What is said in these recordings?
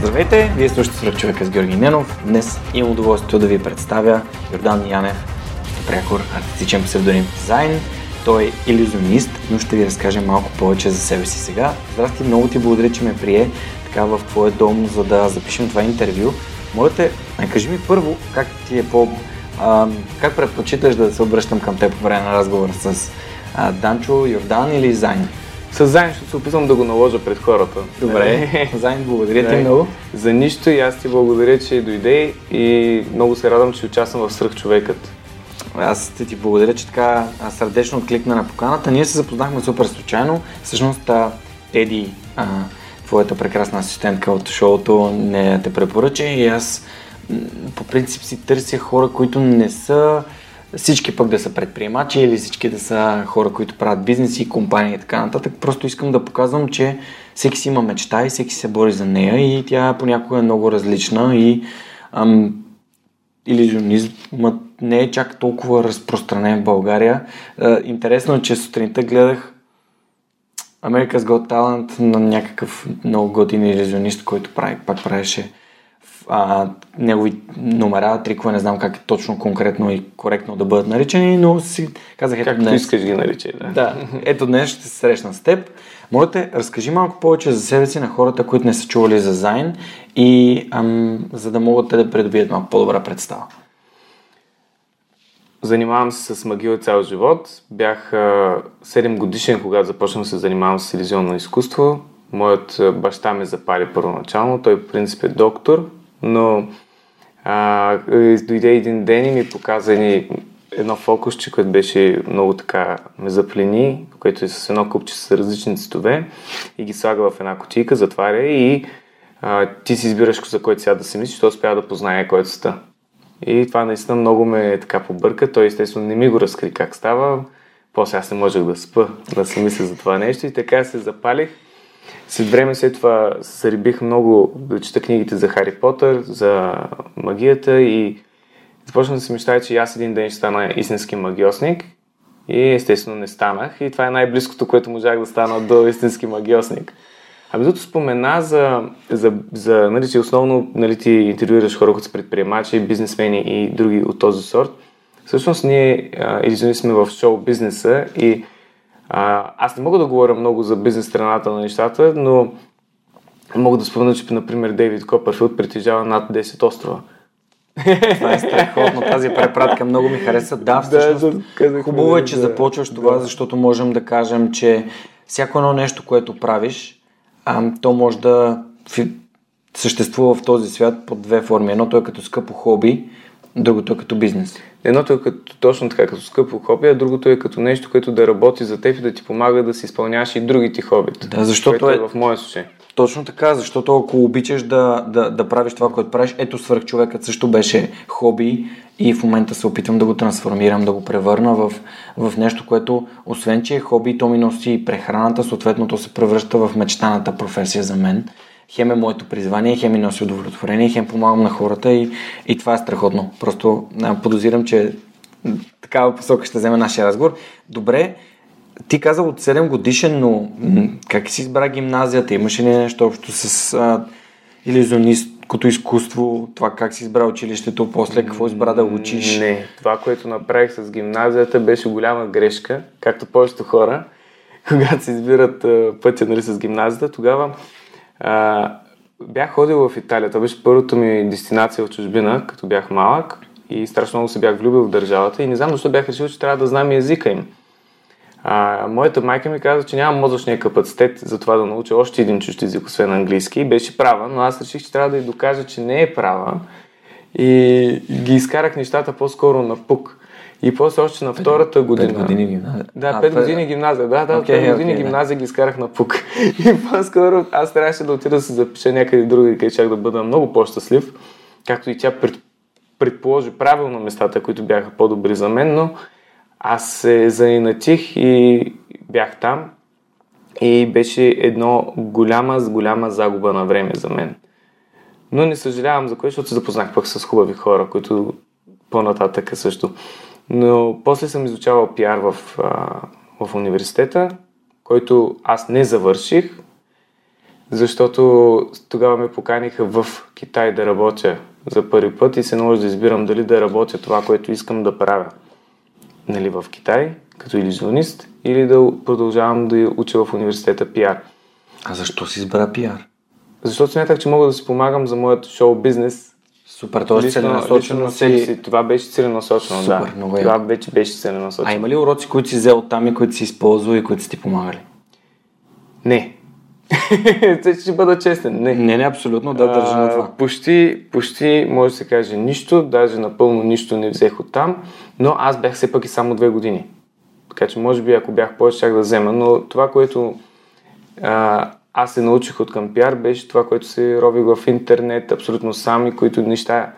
Здравейте, вие слушате Свръх човека с Георги Ненов. Днес имам удоволствието да ви представя Йордан Янев, прякор артистичен псевдоним Дизайн. Той е иллюзионист, но ще ви разкаже малко повече за себе си сега. Здрасти, много ти благодаря, че ме прие така в твоя дом, за да запишем това интервю. Моля те, кажи ми първо как ти е по... А, как предпочиташ да се обръщам към теб по време на разговора с а, Данчо, Йордан или Зайн? С Зайн ще се опитвам да го наложа пред хората. Добре, Зайн, благодаря ти много. За нищо и аз ти благодаря, че дойде и много се радвам, че участвам в Сръх човекът. Аз ти благодаря, че така сърдечно откликна на поканата. Ние се запознахме супер случайно. Всъщност Еди, а, твоята прекрасна асистентка от шоуто, не те препоръча и аз по принцип си търся хора, които не са всички пък да са предприемачи или всички да са хора, които правят бизнеси, компании и така нататък. Просто искам да показвам, че всеки си има мечта и всеки се бори за нея и тя понякога е много различна и ам, иллюзионизмът не е чак толкова разпространен в България. А, интересно е, че сутринта гледах America's Got Talent на някакъв много готин иллюзионист, който прави, пак правеше а, негови номера, трикове, не знам как точно конкретно и коректно да бъдат наричани, но си казах, ето Както днес... искаш ги наричай, да. да. Ето днес ще се срещна с теб. Моля те, разкажи малко повече за себе си на хората, които не са чували за Зайн и ам, за да могат те да придобият малко по-добра представа. Занимавам се с магия цял живот. Бях а, 7 годишен, когато започнах да се занимавам с иллюзионно изкуство. Моят баща ме запали първоначално. Той, в принцип, е доктор, но а, дойде един ден и ми показа ни едно фокусче, което беше много така ме заплени, което е с едно купче с различни цветове и ги слага в една котийка, затваря и а, ти си избираш за който сега да се мислиш, то успя да познае кой е. И това наистина много ме така побърка. Той естествено не ми го разкри как става. После аз не можех да спа, да се мисля за това нещо и така се запалих след време след това се много да чета книгите за Хари Потър, за магията и започнах да се мечтая, че аз един ден ще стана истински магиосник. И естествено не станах. И това е най-близкото, което можах да стана до истински магиосник. Ами зато спомена за, за, за нали, че основно нали, ти интервюираш хора, които са предприемачи, бизнесмени и други от този сорт. Всъщност ние а, сме в шоу бизнеса и а, аз не мога да говоря много за бизнес страната на нещата, но мога да спомена, че, например, Дейвид Копърфилд притежава над 10 острова. Това е страхотно. Тази препратка много ми хареса. Да, всъщност, да, хубаво е, че да, започваш това, да. защото можем да кажем, че всяко едно нещо, което правиш, а, то може да съществува в този свят под две форми. Едното е като скъпо хоби, другото е като бизнес. Едното е като, точно така, като скъпо хоби, а другото е като нещо, което да работи за теб и да ти помага да си изпълняваш и другите хобита. Да, защото е, е в моя случай. Точно така, защото ако обичаш да, да, да правиш това, което правиш, ето свърх човекът също беше хоби и в момента се опитвам да го трансформирам, да го превърна в, в нещо, което освен, че е хоби, то ми носи прехраната, съответно то се превръща в мечтаната професия за мен хем е моето призвание, хем ми носи удовлетворение, хем помагам на хората и, и това е страхотно. Просто подозирам, че такава посока ще вземе нашия разговор. Добре, ти казал от 7 годишен, но как си избра гимназията? Имаше ли нещо общо с а, иллюзионисткото изкуство? Това как си избра училището? После какво избра да учиш? Не, това, което направих с гимназията беше голяма грешка, както повечето хора, когато се избират а, пътя нали, с гимназията, тогава а, бях ходил в Италия. Това беше първата ми дестинация в чужбина, като бях малък и страшно много се бях влюбил в държавата и не знам защо бях решил, че трябва да знам езика им. А, моята майка ми каза, че нямам мозъчния капацитет за това да науча още един чужд език, освен английски. Беше права, но аз реших, че трябва да й докажа, че не е права. И ги изкарах нещата по-скоро на пук. И после още на втората година. Пет години гимназия. Да, пет години гимназия. Да, да, okay, 5 години okay, гимназия да. ги изкарах на пук. И по-скоро аз трябваше да отида да се запиша някъде друга и чак да бъда много по-щастлив. както и тя пред, предположи правилно местата, които бяха по-добри за мен, но аз се заинатих и бях там и беше едно голяма, голяма загуба на време за мен. Но не съжалявам за кое, защото се запознах пък с хубави хора, които по-нататък също. Но после съм изучавал пиар в, в университета, който аз не завърших, защото тогава ме поканиха в Китай да работя за първи път и се наложи да избирам дали да работя това, което искам да правя нали, в Китай, като иллюзионист, или да продължавам да уча в университета пиар. А защо си избра пиар? Защото смятах, че мога да си помагам за моят шоу бизнес. Супер, т.е. целенасочено си... си... Това беше целенасочено, Супер, да. много е. Това вече беше целенасочено. А има ли уроци, които си взел там и които си използвал и които си ти помагали? Не. Ще бъда честен. Не. Не, не, абсолютно, да, държа на това. А, почти, почти, може да се каже нищо, даже напълно нищо не взех от там, но аз бях все пък и само две години. Така че, може би, ако бях повече, щях да взема, но това, което а, аз се научих от към пиар, беше това, което се рових в интернет, абсолютно сами, които неща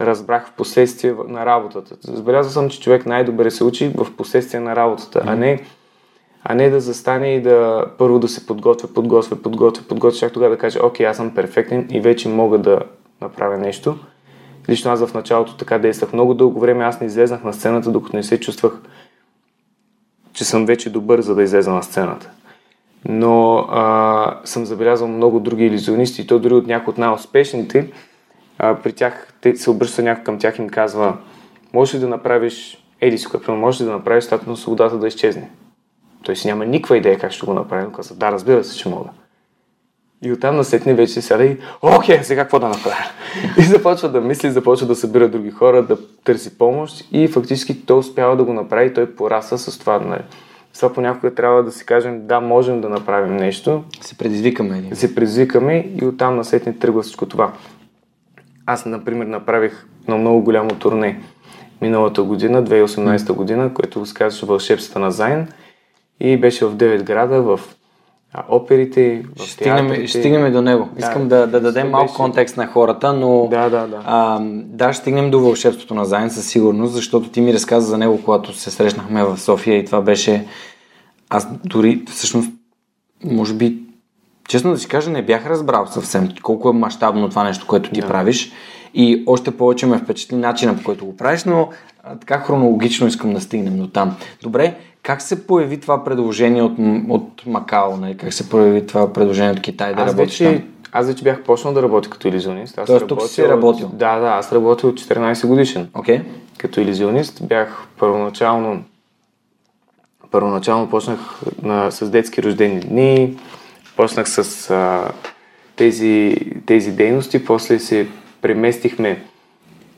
разбрах в последствие на работата. Забелязал съм, че човек най-добре се учи в последствие на работата, mm-hmm. а не а не да застане и да първо да се подготвя, подготвя, подготвя, подготвя, чак тогава да каже, окей, аз съм перфектен и вече мога да направя нещо. Лично аз в началото така действах. Много дълго време аз не излезнах на сцената, докато не се чувствах, че съм вече добър, за да излеза на сцената. Но а, съм забелязал много други иллюзионисти, и то дори от някои от най-успешните. А, при тях те се обръща някой към тях и им казва, можеш ли да направиш еди си, можеш ли да направиш статуя на свободата да изчезне. Той си няма никаква идея как ще го направим. Каза, да, разбира се, че мога. И оттам насетне вече сяда и, окей, сега какво да направя? и започва да мисли, започва да събира други хора, да търси помощ и фактически той успява да го направи, той пораса с това. Нали. Това понякога трябва да си кажем, да, можем да направим нещо. Се предизвикаме. Да се предизвикаме и оттам насетне тръгва всичко това. Аз, например, направих на много голямо турне миналата година, 2018 година, което се казваше Вълшебствата на Зайн и беше в 9 града, в а, оперите, в ще стигнем, ще стигнем до него. Да, Искам да, да дадем малко беше... контекст на хората, но да, да, да. А, да, ще стигнем до вълшебството на Зайн със сигурност, защото ти ми разказа за него, когато се срещнахме в София и това беше... Аз дори всъщност, може би, честно да си кажа, не бях разбрал съвсем колко е мащабно това нещо, което ти да. правиш. И още повече ме впечатли начина по който го правиш, но а, така хронологично искам да стигнем до там. Добре, как се появи това предложение от, от Макао? Нали? Как се появи това предложение от Китай да аз работиш вече, там? Аз вече бях почнал да работя като иллюзионист. Аз Тоест тук си работил? От, да, да, аз работил от 14 годишен. Okay. Като иллюзионист бях първоначално първоначално почнах на, с детски рождени дни, почнах с а, тези, тези дейности, после се преместихме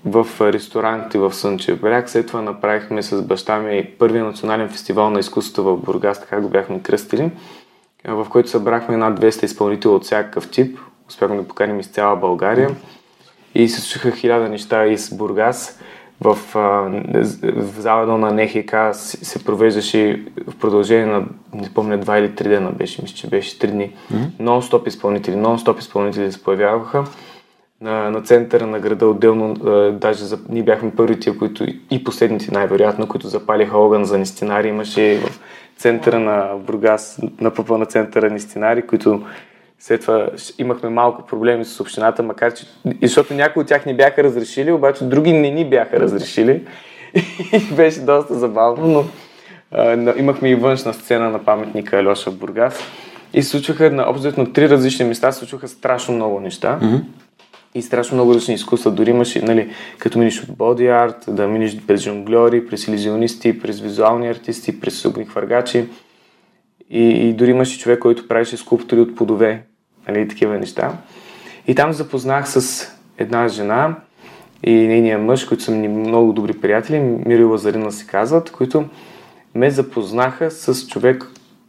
в ресторантите в Слънчев бряг. След това направихме с баща ми първия национален фестивал на изкуството в Бургас, така го бяхме кръстили, в който събрахме над 200 изпълнители от всякакъв тип. Успяхме да поканим из цяла България и се случиха хиляда неща из Бургас. В, в зала на НХК се провеждаше в продължение на, не помня, два или три дена беше, мисля, че беше три дни. Mm-hmm. Нон-стоп изпълнители, нон-стоп изпълнители се появяваха на, на центъра на града отделно, а, даже за, ние бяхме първите, които и последните най-вероятно, които запалиха огън за нестинари. Имаше в центъра на Бургас, на пъпа на центъра нестинари, които след това имахме малко проблеми с общината, макар че, защото някои от тях не бяха разрешили, обаче други не ни бяха разрешили. И беше доста забавно, но а, имахме и външна сцена на паметника Алеша в Бургас. И случваха на на три различни места, случваха страшно много неща. Mm-hmm и страшно много различни изкуства. Дори имаш, нали, като минеш от боди арт, да минеш през жонглери, през иллюзионисти, през визуални артисти, през огни хвъргачи. И, и дори имаше човек, който правеше скулптури от плодове, нали, такива неща. И там запознах с една жена и нейния мъж, които са ми много добри приятели, Миро и Лазарина се казват, които ме запознаха с човек,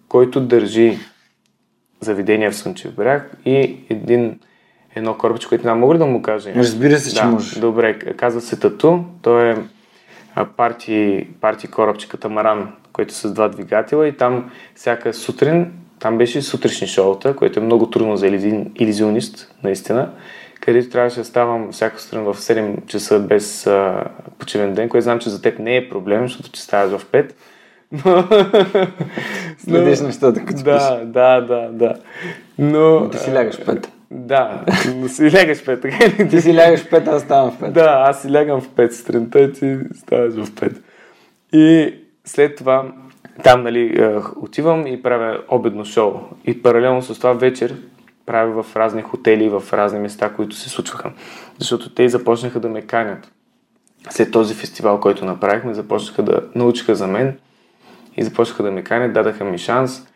който държи заведения в Слънчев бряг и един едно корабче, което няма мога да му кажа? Разбира се, че да, можеш. Добре, казва се Тату. Той е парти, парти корабче катамаран, който с два двигатела и там всяка сутрин, там беше сутрешни шоута, което е много трудно за иллюзионист, наистина, където трябваше да ставам всяка сутрин в 7 часа без а, почивен ден, което знам, че за теб не е проблем, защото че ставаш в 5. Но... Следиш нещата, като Да, да, да, да. Но... Ти си лягаш в 5. Да, но си лягаш в 5, така ли? Ти си лягаш в 5, аз ставам в 5. Да, аз си лягам в 5 сутринта и ти ставаш в 5. И след това там, нали, отивам и правя обедно шоу. И паралелно с това вечер правя в разни хотели, в разни места, които се случваха. Защото те започнаха да ме канят. След този фестивал, който направихме, започнаха да научиха за мен и започнаха да ме канят, дадаха ми шанс.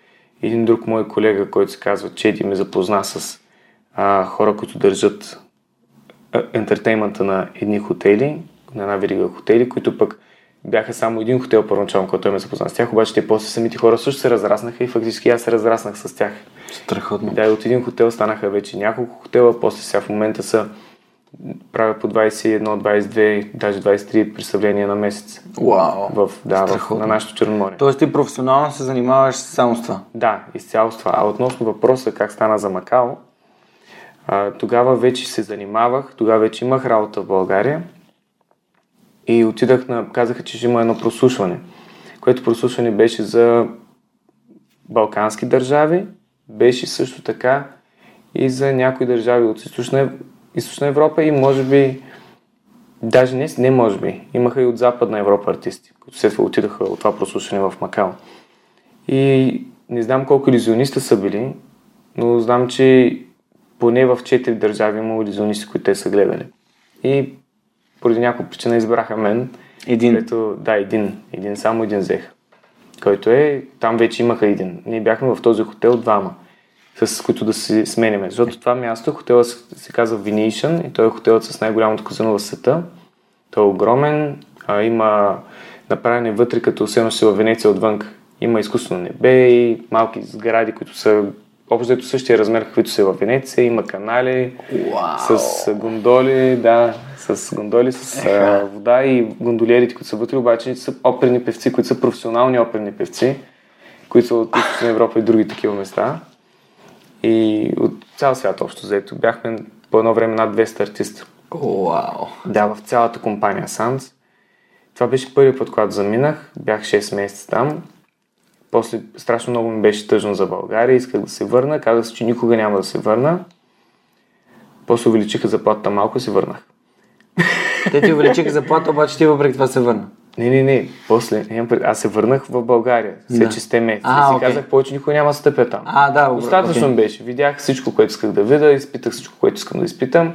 Един друг мой колега, който се казва Чеди, ме запозна с а, хора, които държат ентертеймента на едни хотели, на една верига хотели, които пък бяха само един хотел първоначално, който ме запозна с тях, обаче те после самите хора също се разраснаха и фактически аз се разраснах с тях. Страхотно. Да, и от един хотел станаха вече няколко хотела, после сега в момента са правя по 21, 22, даже 23 представления на месец. Вау! В, да, в, на нашото Черноморие. Тоест ти професионално се занимаваш само с това? Да, изцяло с това. А относно въпроса как стана за Макао, а, тогава вече се занимавах, тогава вече имах работа в България и отидах на, казаха, че ще има едно прослушване, което прослушване беше за балкански държави, беше също така и за някои държави от източна, източна Европа и може би, даже не, не може би, имаха и от Западна Европа артисти, които след това отидаха от това прослушване в Макао. И не знам колко иллюзиониста са били, но знам, че поне в четири държави има иллюзионисти, които те са гледали. И поради някаква причина избраха мен. Един? Ето, да, един. Един, само един взех. Който е, там вече имаха един. Ние бяхме в този хотел двама, с които да се сменяме. Защото това място, хотелът се, казва Venetian и той е хотелът с най-голямото казино в света. Той е огромен, а, има направени вътре, като все си в Венеция отвън. Има изкуствено небе и малки сгради, които са общо същия размер, каквито са в Венеция. Има канали Уау. с гондоли, да, с гондоли, с а, вода и гондолиерите, които са вътре, обаче са оперни певци, които са професионални оперни певци, които са от Източна Европа и други такива места. И от цял свят общо взето. Бяхме по едно време над 200 артиста. Вау! Да, в цялата компания Санс. Това беше първият път, когато заминах. Бях 6 месеца там. После страшно много ми беше тъжно за България. Исках да се върна. Казах че никога няма да се върна. После увеличиха заплатата малко и се върнах. Те ти увеличиха заплата, обаче ти въпреки това се върна. Не, не, не. После, аз се върнах в България. След Да. 6 месеца. А, и си казах, повече никой няма да стъпя там. А, да, добре, Достатъчно окей. беше. Видях всичко, което исках да видя, изпитах всичко, което искам да изпитам.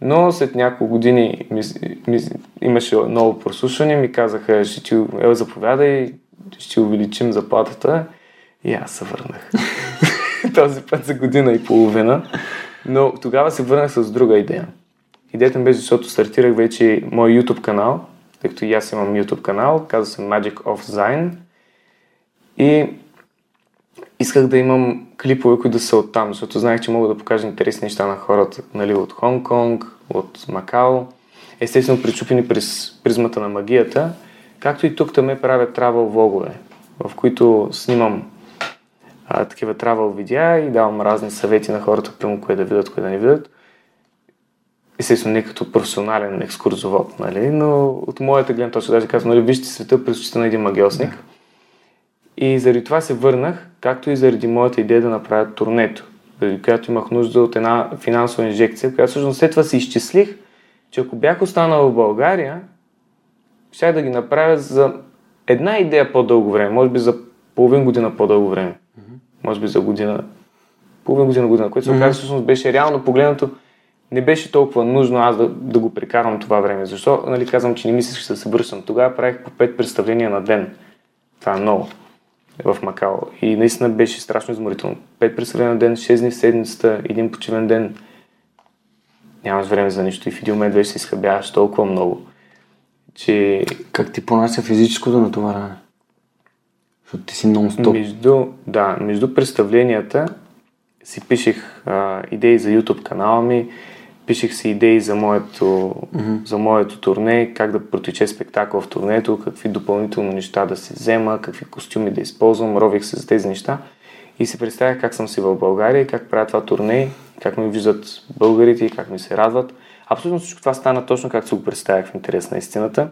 Но след няколко години ми, ми, имаше ново прослушване, ми казаха, ще ти, ел, заповядай, ще увеличим заплатата. И аз се върнах. Този път за година и половина. Но тогава се върнах с друга идея. Идеята ми беше, защото стартирах вече мой YouTube канал, тъй като и аз имам YouTube канал, казва се Magic of Zine. И исках да имам клипове, които да са оттам, защото знаех, че мога да покажа интересни неща на хората нали, от Хонг-Конг, от Макао. Естествено, причупени през призмата на магията, както и тук ме правя травел влогове, в които снимам а, такива травел видеа и давам разни съвети на хората, прямо кое да видят, кое да не видят. Естествено, не като професионален екскурзовод, нали? но от моята гледна точка, даже казвам, нали, вижте света през очите на един магиосник. И заради това се върнах, както и заради моята идея да направя турнето, заради която имах нужда от една финансова инжекция, която всъщност след това се изчислих, че ако бях останал в България, щях да ги направя за една идея по-дълго време, може би за половин година по-дълго време. Може би за година, половин година, година, което се оказа всъщност беше реално погледнато, не беше толкова нужно аз да, да го прекарвам това време. Защо? Нали, казвам, че не мислех, че да се връщам. Тогава правих по 5 представления на ден. Това е много в Макао. И наистина беше страшно изморително. 5 представления на ден, 6 дни в седмицата, един почивен ден. Нямаш време за нищо. И в един момент вече се изхъбяваш толкова много, че Как ти понася физическото натоварване? Защото ти си нон-стоп. Между, да, между представленията си пишех а, идеи за YouTube канала ми, пишех си идеи за моето, mm-hmm. за моето турне, как да протече спектакъл в турнето, какви допълнително неща да се взема, какви костюми да използвам, рових се за тези неща и си представях как съм си в България, как правя това турне как ме виждат българите и как ми се радват. Абсолютно всичко това стана точно както си го представях в интерес на истината.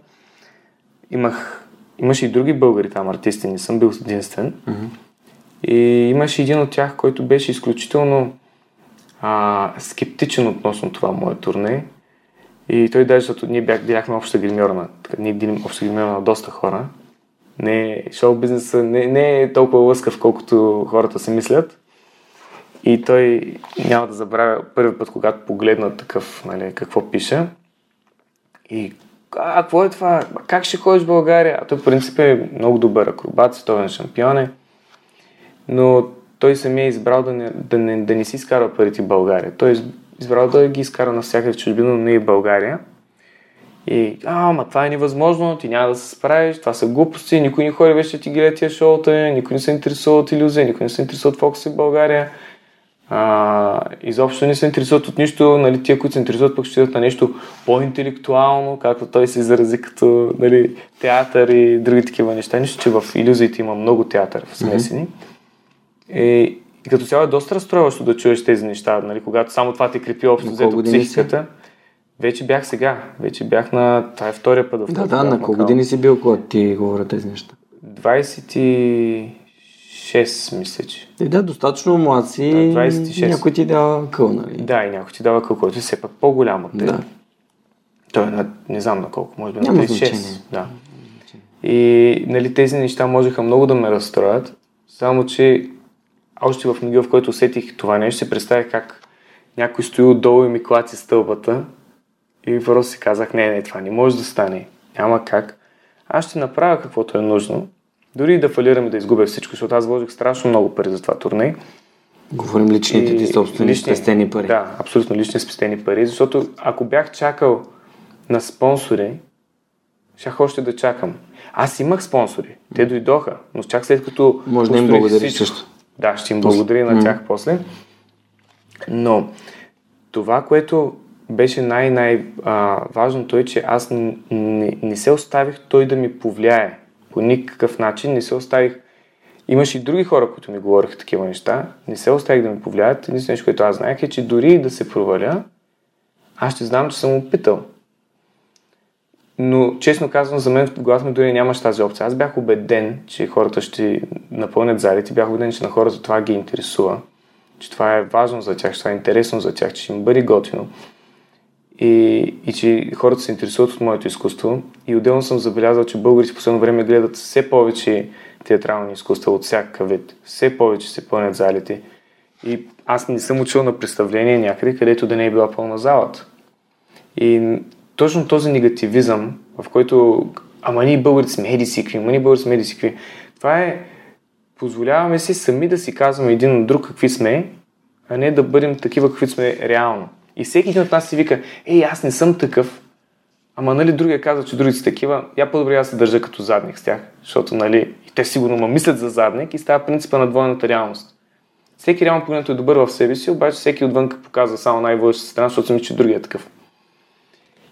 Имах, имаше и други българи там, артисти, не съм бил единствен. Mm-hmm. И имаше един от тях, който беше изключително а, скептичен относно това мое турне. И той даже, защото ние бях, бяхме обща гримьора на, ние делим обща гримьора на доста хора. Не, шоу бизнеса не, не е толкова лъскав, колкото хората се мислят. И той няма да забравя първи път, когато погледна такъв, нали, какво пише. И а, какво е това? Как ще ходиш в България? А той в принцип е много добър акробат, световен шампион е. Но той самия е избрал да не, да не, да не си изкарва парите в България. Той е избрал да ги изкара навсякъде в чужбина, но не и в България. И, а, ама това е невъзможно, ти няма да се справиш, това са глупости, никой не хори вече ти гледа тия шоута, никой не се интересува от иллюзия, никой не се интересува от фокуса в България. А, изобщо не се интересуват от нищо, нали, тия, които се интересуват, пък ще идват на нещо по-интелектуално, както той се изрази като нали, театър и други такива неща. Нищо, че в иллюзиите има много театър смесени. Mm-hmm. И, и като цяло е доста разстрояващо да чуеш тези неща, нали, когато само това те крепи общо взето психиката. Вече бях сега. Вече бях на... Това е втория път. В да, да, на колко години си бил, когато ти говоря тези неща? 26, мисля, че. И да, достатъчно млад си. Да, 26. Някой ти дава къл, нали? Да, и някой ти дава къл, който е все пак по-голям от теб. Да. Той е на, не знам на колко, може би на 36. Да. И нали, тези неща можеха много да ме разстроят, само че още в мига, в който усетих това нещо, се представях как някой стои отдолу и ми клати стълбата и просто си казах, не, не, това не може да стане. Няма как. Аз ще направя каквото е нужно. Дори и да фалирам и да изгубя всичко, защото аз вложих страшно много пари за това турне. Говорим личните и, ти собствени лични, спестени пари. Да, абсолютно лични спестени пари, защото ако бях чакал на спонсори, щях още да чакам. Аз имах спонсори. Те дойдоха, но чак след като... Може да им благодариш също. Да, ще им благодаря на тях после. Но това, което беше най-най-важното е, че аз не, не се оставих той да ми повлияе по никакъв начин, не се оставих Имаше и други хора, които ми говориха такива неща. Не се оставих да ми повлияят. Единственото нещо, което аз знаех е, че дори да се проваля, аз ще знам, че съм опитал. Но, честно казвам, за мен в ми дори нямаше тази опция. Аз бях убеден, че хората ще напълнят залите. Бях убеден, че на хората това ги интересува. Че това е важно за тях, че това е интересно за тях, че ще им бъде готино и, и че хората се интересуват от моето изкуство. И отделно съм забелязал, че българите в последно време гледат все повече театрални изкуства от всякакъв вид. Все повече се пълнят залите. И аз не съм учил на представление някъде, където да не е била пълна залата. И точно този негативизъм, в който ама ние българите сме еди сикви, ама ние българите сме еди сикви, това е позволяваме си сами да си казваме един от друг какви сме, а не да бъдем такива какви сме реално. И всеки един от нас си вика, ей, аз не съм такъв, ама нали другия казва, че другите са такива, я по-добре аз се държа като задник с тях, защото нали, и те сигурно ме мислят за задник и става принципа на двойната реалност. Всеки реално погледнато е добър в себе си, обаче всеки отвън показва само най-вълшата страна, защото съм че другия е такъв.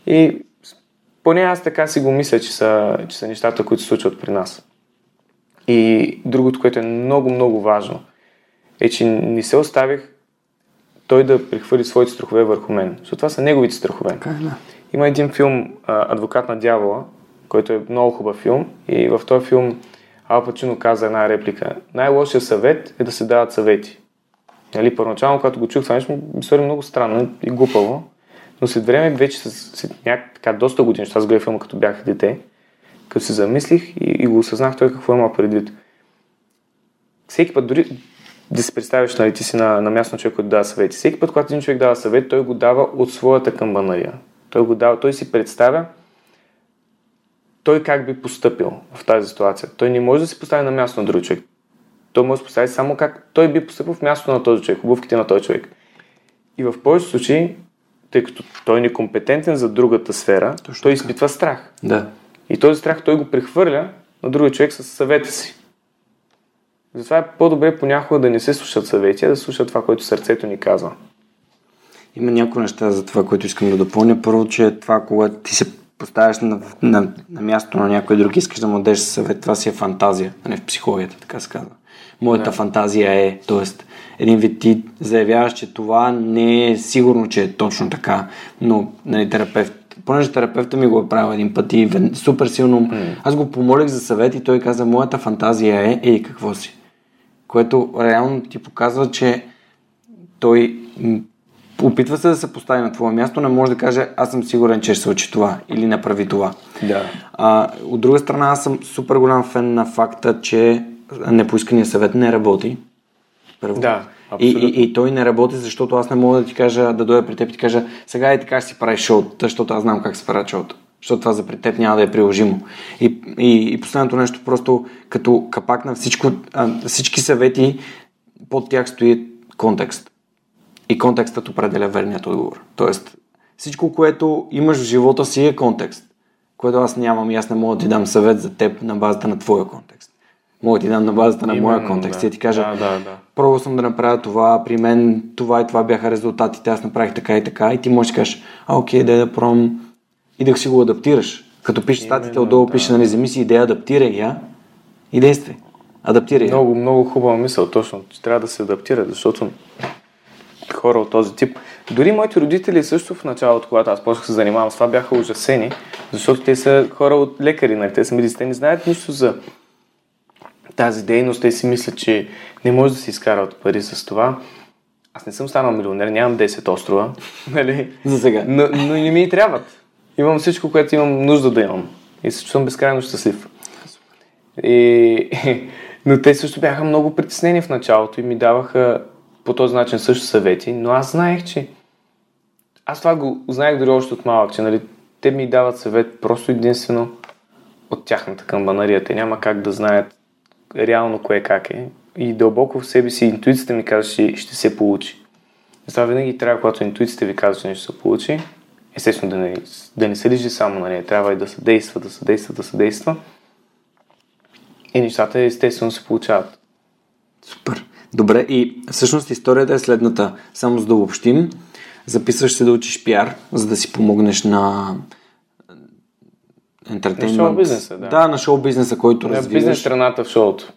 И поне аз така си го мисля, че са, че са нещата, които се случват при нас. И другото, което е много, много важно, е, че не се оставих той да прехвърли своите страхове върху мен. Защото това са неговите страхове. Okay, да. Има един филм Адвокат на дявола, който е много хубав филм и в този филм Ал Пачино каза една реплика. Най-лошият съвет е да се дават съвети. Нали, първоначално, когато го чух това нещо, ми стори много странно и глупаво, но след време вече след няк, така, доста години, защото аз гледах филма като бях дете, като се замислих и, и го осъзнах той какво има предвид. Всеки път, дори да си представиш, нали, ти си на, на място на човек, който дава съвети. Всеки път, когато един човек дава съвет, той го дава от своята камбанария. Той го дава, той си представя той как би поступил в тази ситуация. Той не може да се постави на място на друг човек. Той може да се постави само как той би поступил в място на този човек, обувките на този човек. И в повечето случаи, тъй като той е некомпетентен за другата сфера, Точно той изпитва страх. Да. И този страх той го прехвърля на другия човек с съвета си. Затова е по-добре понякога да не се слушат съвети, а да слушат това, което сърцето ни казва. Има някои неща за това, което искам да допълня. Първо, че това, когато ти се поставяш на, на, на място на някой друг, искаш да му дадеш съвет, това си е фантазия, а не в психологията, така се казва. моята Да. фантазия е, т.е. един вид ти заявяваш, че това не е сигурно, че е точно така, но нали, терапевт, понеже терапевта ми го е правил един път и супер силно, аз го помолих за съвет и той каза, моята фантазия е, ей, какво си? Което реално ти показва, че той опитва се да се постави на твое място, не може да каже, аз съм сигурен, че ще се случи това или направи това. Да. А, от друга страна, аз съм супер голям фен на факта, че непоискания съвет не работи. Първо. Да, и, абсолютно. и, и той не работи, защото аз не мога да ти кажа, да дойда при теб и ти кажа, сега и така ще си правиш шоуто, защото аз знам как се прави шоуто. Защото това за при теб няма да е приложимо. И, и, и последното нещо, просто като капак на всичко, а, всички съвети, под тях стои контекст. И контекстът определя верният отговор. Тоест, всичко, което имаш в живота си е контекст, което аз нямам и аз не мога да ти дам съвет за теб на базата на твоя контекст. Мога да ти дам на базата на моя Именно, контекст да. и ти кажа, Да, да, да. пробвал съм да направя това, при мен това и това бяха резултатите, аз направих така и така и ти можеш да кажеш, а окей, дай да пробвам и да си го адаптираш. Като пишеш статите, отдолу пише, нали, вземи си идея, адаптирай я и действай. Адаптирай я. Много, много хубава мисъл, точно, че трябва да се адаптира, защото хора от този тип. Дори моите родители също в началото, когато аз почнах да се занимавам с това, бяха ужасени, защото те са хора от лекари, нали? те са медици, те не знаят нищо за тази дейност, те си мислят, че не може да се изкарат пари с това. Аз не съм станал милионер, нямам 10 острова, нали? За сега. Но, но не ми и трябват. Имам всичко, което имам нужда да имам. И се чувствам безкрайно щастлив. И, но те също бяха много притеснени в началото и ми даваха по този начин също съвети, но аз знаех, че аз това го знаех дори още от малък, че нали, те ми дават съвет просто единствено от тяхната камбанария. Те няма как да знаят реално кое как е. И дълбоко в себе си интуицията ми казва, че ще се получи. Затова винаги трябва, когато интуицията ви казва, че нещо се получи, естествено да не, да не се лежи само на нея. Трябва и да се действа, да се действа, да се действа. И нещата естествено се получават. Супер. Добре, и всъщност историята е следната. Само за да обобщим, записваш се да учиш пиар, за да си помогнеш на ентертеймент. На шоу-бизнеса, да. Да, на шоу-бизнеса, който На развиваш. бизнес страната в шоуто.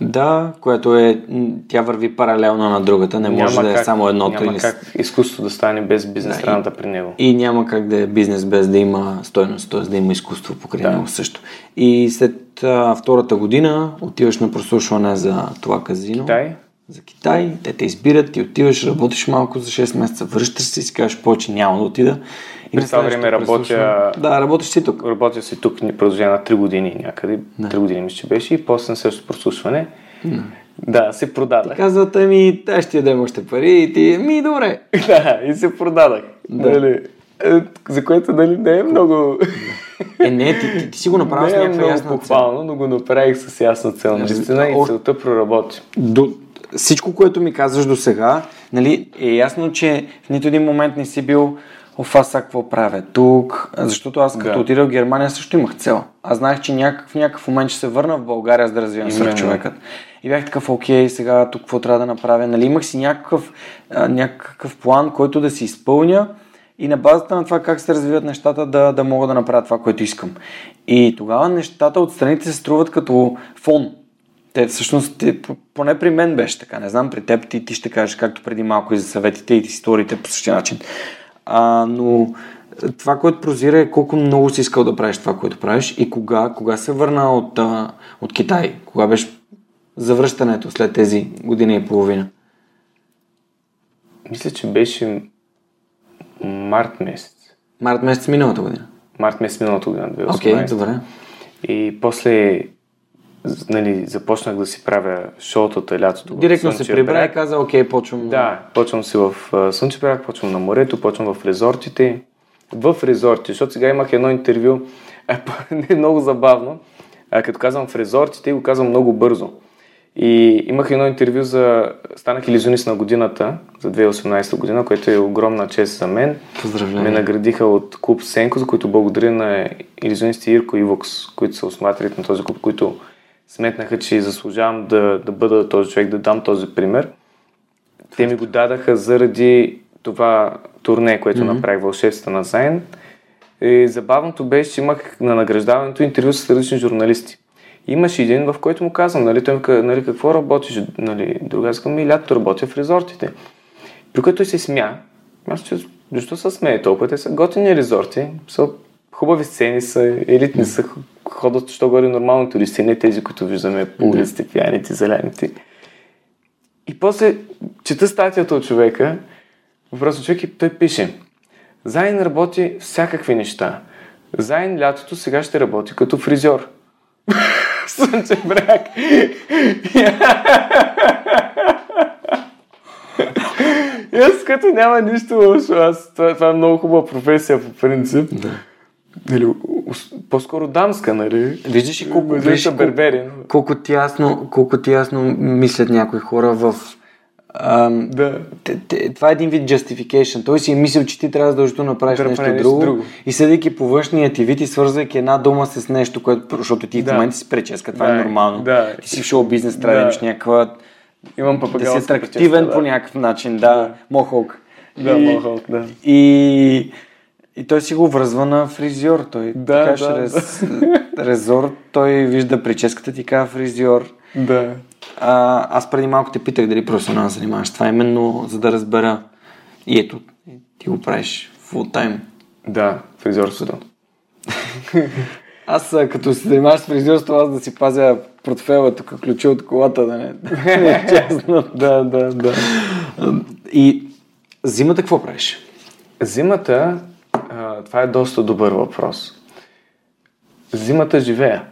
Да, което е, тя върви паралелно на другата, не може да е само едното. Няма или... как изкуство да стане без бизнес Да, и- страната при него. И няма как да е бизнес без да има стойност, т.е. да има изкуство покрай Да. него също. И след а, втората година отиваш на прослушване за това казино. Китай? За Китай. Те те избират, ти отиваш, работиш малко за 6 месеца, връщаш се и си кажеш, повече няма да отида. През това следващото време работя- Да, работиш си тук. Работя си тук в продължение на 3 години някъде. Да. 3 години мисля, че беше и после на същото прослушване. Да, се продадах. Казват ми, те ще ти дадем още пари и ти, ми добре. да, и се продадах. Да. Нали, е, за което нали, не е много... Е, не, ти, ти, ти си го направил с е някаква ясна цел. похвално, но го направих с ясна цел. Наистина и целта проработи. до, всичко, което ми казваш до сега, нали, е ясно, че в нито един момент не си бил Оф, аз сега какво правя тук? Защото аз като Да. отида в Германия също имах цел. Аз знаех, че някак, в някакъв момент ще се върна в България, за да развивам свърх човекът. И бях такъв, окей, сега тук какво трябва да направя? Нали, имах си някакъв, а, някакъв план, който да си изпълня и на базата на това как се развиват нещата да, да мога да направя това, което искам. И тогава нещата отстрани се струват като фон. Те всъщност, те, поне при мен беше така. Не знам, при теб ти, ти ще кажеш, както преди малко и за съветите и историите по същия начин. А, но това, което прозира е колко много си искал да правиш това, което правиш и кога, кога се върна от, а, от Китай. Кога беше завръщането след тези година и половина. Мисля, че беше март месец. Март месец миналата година. Март месец миналата година, 2018. Окей, okay, добре. И после нали, започнах да си правя шоутата лятото. Директно се прибра и каза, окей, почвам. Да, почвам си в а, Слънчев бряг, почвам на морето, почвам в резортите. В резортите, защото сега имах едно интервю, а, не е много забавно. А, като казвам в резортите, го казвам много бързо. И имах едно интервю за... Станах илюзионист на годината, за 2018 година, което е огромна чест за мен. Поздравления. Ме наградиха от клуб Сенко, за които благодаря на илюзионисти Ирко и Вокс, които са основателите на този клуб, които сметнаха, че заслужавам да, да бъда този човек, да дам този пример. Те ми го дадаха заради това турне, което mm-hmm. направих вълшебствата на Зайн. И забавното беше, че имах на награждаването интервю с различни журналисти. Имаше един, в който му казвам, нали, той ми нали, какво работиш, нали, друга казвам, ми лятото работя в резортите. При което той се смя. Аз че, защо се смее толкова? Те са готини резорти, са хубави сцени, са елитни, са ходят, що горе нормално туристи, не тези, които виждаме по улиците, пияните, зелените. И после чета статията от човека, въпросът човек и той пише, Зайн работи всякакви неща. Зайн лятото сега ще работи като фризьор. Слънчев бряг. И аз като няма нищо лошо, аз, това, това е много хубава професия по принцип. Да. Или, по-скоро дамска, нали? Виждаш и колко, виждаш, бербери. Колко, тясно, колко тясно мислят някои хора в Ам, да. Т- т- това е един вид justification. Той си е мислил, че ти трябва да задължително направиш да нещо, нещо друго, друго. И съдейки по външния ти вид и свързвайки една дума с нещо, което, защото ти да. в момента си преческа, това е да. е нормално. Да. Ти си в шоу бизнес, трябва да имаш някаква... Имам да си атрактивен по някакъв начин, да. да. Мохолк. Да, и, мохолк, да. И, и той си го връзва на фризьор. Той да, така да, рез, да. резор, той вижда прическата ти казва фризьор. Да. А, аз преди малко те питах дали професионално занимаваш това, именно за да разбера. И ето, ти го правиш фул тайм. Да, фризьорството. аз като се занимаваш с фризьорство, аз да си пазя портфела, тук ключи от колата, да не, е честно. да, да, да. И зимата какво правиш? Зимата, това е доста добър въпрос. Зимата живея.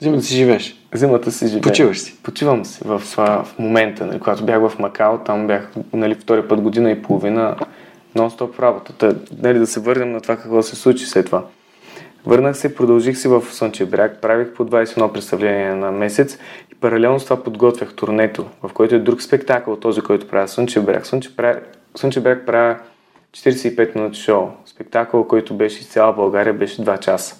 Зимата си живееш? Зимата си живея. Почиваш си? Почивам си в, в момента, нали, когато бях в Макао, там бях нали, втори път година и половина нон-стоп работата. Нали, да се върнем на това какво се случи след това. Върнах се, продължих си в Слънчев бряг, правих по 21 представление на месец и паралелно с това подготвях турнето, в който е друг спектакъл, този, който правя Слънчев бряг. Слънчев бряг, Слънчев бряг правя 45 минути шоу. Спектакъл, който беше из цяла България, беше 2 часа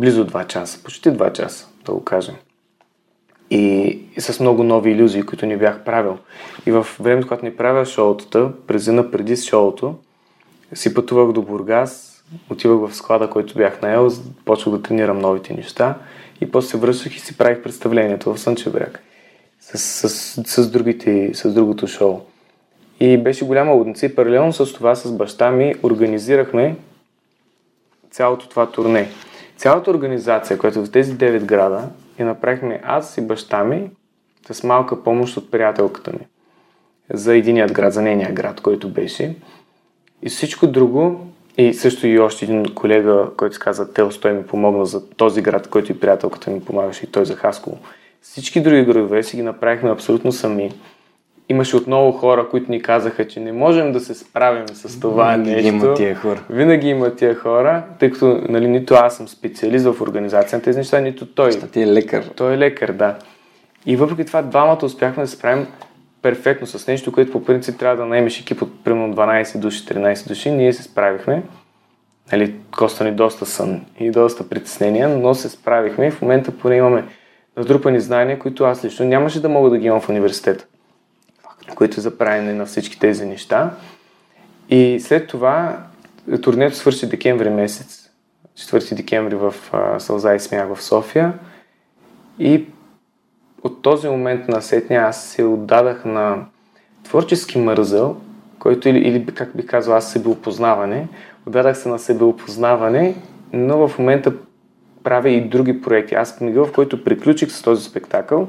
близо 2 часа, почти 2 часа, да го кажем. И, и с много нови иллюзии, които ни бях правил. И в времето, когато ни правя шоутата, през зина преди шоуто, си пътувах до Бургас, отивах в склада, който бях наел, почвах да тренирам новите неща и после се връщах и си правих представлението в Слънчев бряг с, с, с, другите, с другото шоу. И беше голяма лудница и паралелно с това с баща ми организирахме цялото това турне. Цялата организация, която в тези 9 града, я направихме аз и баща ми с малка помощ от приятелката ми. За единият град, за нейния град, който беше. И всичко друго, и също и още един колега, който се каза Телс, той ми помогна за този град, който и приятелката ми помагаше, и той за Хасково. Всички други градове си ги направихме абсолютно сами имаше отново хора, които ни казаха, че не можем да се справим с това Винаги нещо. Има тия хора. Винаги има тия хора, тъй като нали, нито аз съм специалист в организация на тези неща, нито той. Ще ти е лекар. Той е лекар, да. И въпреки това двамата успяхме да се справим перфектно с нещо, което по принцип трябва да наемеш екип от примерно 12 души, 13 души. Ние се справихме. Нали, коста ни доста сън и доста притеснения, но се справихме и в момента поне имаме натрупани знания, които аз лично нямаше да мога да ги имам в университета които за правене на всички тези неща. И след това турнето свърши декември месец, 4 декември в Сълза и Смях в София. И от този момент на сетня аз се отдадах на творчески мързъл, който или, или как би казал аз себеопознаване. Отдадах се на себеопознаване, но в момента правя и други проекти. Аз книга, в който приключих с този спектакъл,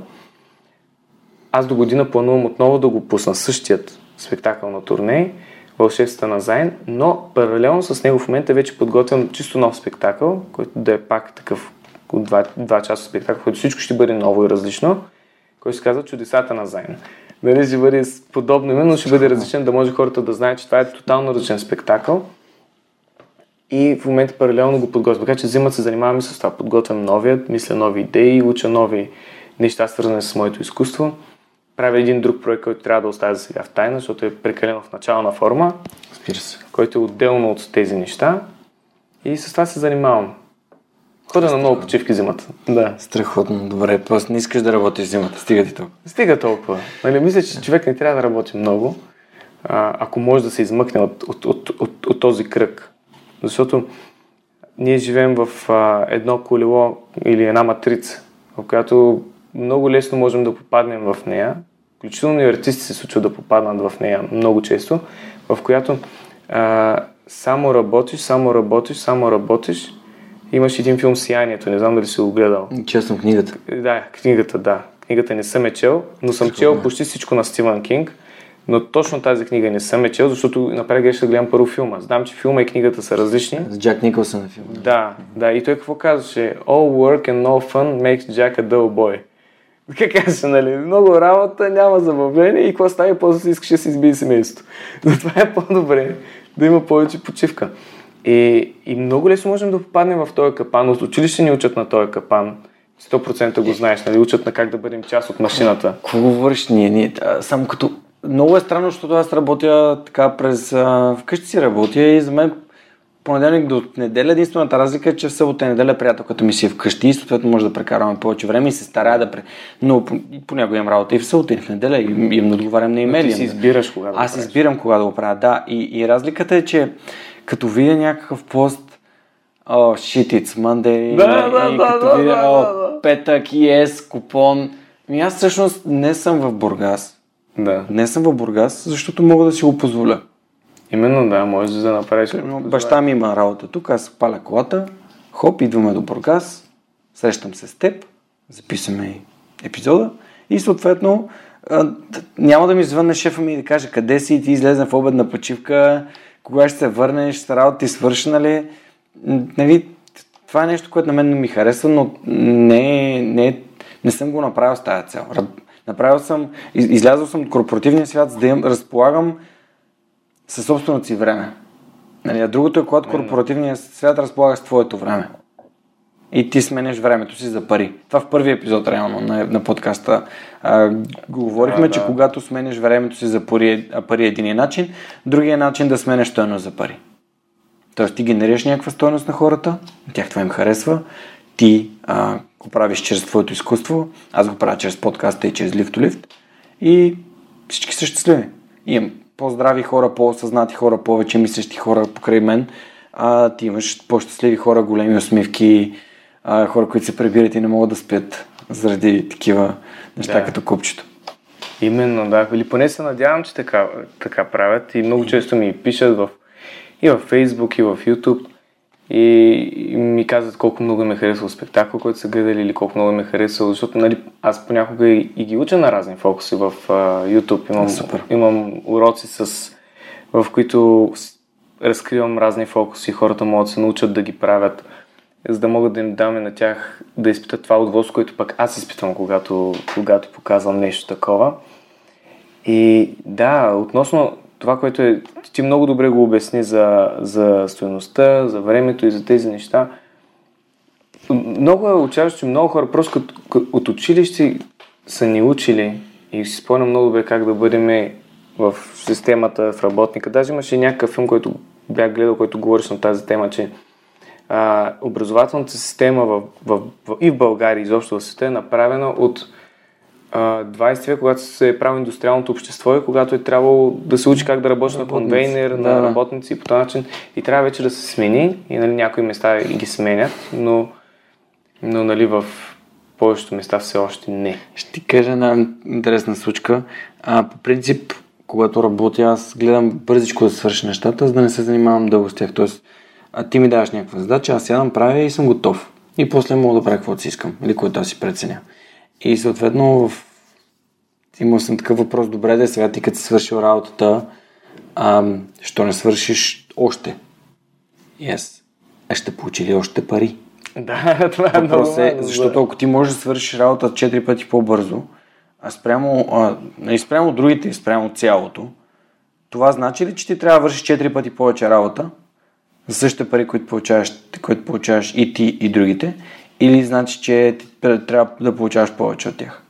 аз до година планувам отново да го пусна същият спектакъл на турней, Вълшебствата на Зайн, но паралелно с него в момента вече подготвям чисто нов спектакъл, който да е пак такъв от два, два часа спектакъл, който всичко ще бъде ново и различно, който се казва Чудесата на Зайн. Нали ще бъде подобно име, но ще бъде различен, да може хората да знаят, че това е тотално различен спектакъл. И в момента паралелно го подготвям. Така че зимата се занимаваме с това. Подготвям новият, мисля нови идеи, уча нови неща, свързани с моето изкуство правя един друг проект, който трябва да оставя за сега в тайна, защото е прекалено в начална форма. Спира се. Който е отделно от тези неща. И с това се занимавам. Ходя на много почивки зимата. Да. Страхотно, добре. Просто не искаш да работиш зимата. Стига ти толкова. Стига толкова. Нали, мисля, че човек не трябва да работи много, а, ако може да се измъкне от, от, от, от, от този кръг. Защото ние живеем в а, едно колело или една матрица, в която много лесно можем да попаднем в нея, включително и артисти се случва да попаднат в нея много често, в която а, само работиш, само работиш, само работиш. Имаш един филм Сиянието, не знам дали си го гледал. Честно книгата. Да, книгата, да. Книгата не съм е чел, но съм чел почти всичко на Стивън Кинг. Но точно тази книга не съм е чел, защото направи грешка да гледам първо филма. Знам, че филма и книгата са различни. С Джак Никълсън на филма. Да, да. И той какво казваше? All work and no fun makes Jack a dull boy. Така казваше, нали? Много работа, няма забавление и какво става после си искаш да си избие семейството. Затова е по-добре да има повече почивка. И, и много лесно можем да попаднем в този капан. От училище ни учат на този капан. 100% го знаеш, нали? Учат на как да бъдем част от машината. Какво говориш ние? ние само като... Много е странно, защото аз работя така през... Вкъщи си работя и за мен понеделник до неделя единствената разлика е, че в събота и неделя приятелката ми си е вкъщи и съответно може да прекарваме повече време и се старая да... Пре... Но понякога имам работа и в събота и в неделя и им да отговарям на имейли. ти си избираш кога да Аз избирам кога да го правя, да. И, и разликата е, че като видя някакъв пост О, oh, shit, it's Monday. Да, да, и да, като да, видя, да, о, да. петък, yes, купон. Ми аз всъщност не съм в Бургас. Да. Не съм в Бургас, защото мога да си го позволя. Именно, да, можеш да направиш. Баща ми има работа тук, аз паля колата, хоп, идваме до Бургас, срещам се с теб, записваме епизода и съответно няма да ми звънне шефа ми и да каже къде си и ти излезе в обедна почивка, кога ще се върнеш, с работа ти свърши, нали? нали? Това е нещо, което на мен не ми харесва, но не, не, не съм го направил с тази цел. Направил съм, излязъл съм от корпоративния свят, за да имам, разполагам със собственото си време. Нали, а другото е, когато корпоративният свят разполага с твоето време. И ти сменеш времето си за пари. Това в първи епизод, реално, на, на подкаста а, говорихме, Да, че когато сменеш времето си за пари, а пари е един начин, другия начин да сменеш стоеност за пари. Тоест ти генерираш някаква стоеност на хората, тях това им харесва, ти а, го правиш чрез твоето изкуство, аз го правя чрез подкаста и чрез Lift и всички са щастливи. Имам по-здрави хора, по-осъзнати хора, повече мислещи хора покрай мен, а ти имаш по-щастливи хора, големи усмивки, а, хора, които се прибират и не могат да спят заради такива неща Да. като купчето. Именно, да. Или поне се надявам, че така, така правят. И много често ми пишат в, и в Facebook, и в YouTube. И, ми казват колко много ме харесва спектакъл, който са гледали, или колко много ме харесва, защото нали, аз понякога и, и ги уча на разни фокуси в а, YouTube. Имам, Супер. имам уроци, с, в които разкривам разни фокуси, хората могат да се научат да ги правят, за да могат да им даме на тях да изпитат това удоволствие, което пък аз изпитвам, когато, когато показвам нещо такова. И да, относно това, което е, ти много добре го обясни за, за стоеността, за времето и за тези неща. Много е че много хора просто като, като, от училище са ни учили и си спомням много добре как да бъдем в системата, в работника. Даже имаше някакъв филм, който бях гледал, който говориш на тази тема, че а, образователната система в, в, в, и в България, изобщо в света е направена от 20 век, когато се е правило индустриалното общество и когато е трябвало да се учи как да работи на конвейнер, да. на работници и по този начин. И трябва вече да се смени и нали, някои места ги сменят, но, но нали, в повечето места все още не. Ще ти кажа една интересна случка. А, по принцип, когато работя, аз гледам бързичко да свърша нещата, за да не се занимавам дълго с тях. Тоест, а ти ми даваш някаква задача, аз сядам, правя и съм готов. И после мога да правя каквото си искам, или което аз си преценя. И съответно, в... имал съм такъв въпрос, добре да е сега ти като си свършил работата, а, що не свършиш още? Yes. А ще получи ли още пари? Да, това е много Въпрос е, важно, защото ако ти можеш да свършиш работа 4 пъти по-бързо, а спрямо, а, и спрямо другите, и спрямо цялото, това значи ли, че ти трябва да вършиш 4 пъти повече работа за същите пари, които получаваш, които получаваш и ти, и другите, или значи, че трябва да получаваш повече от тях?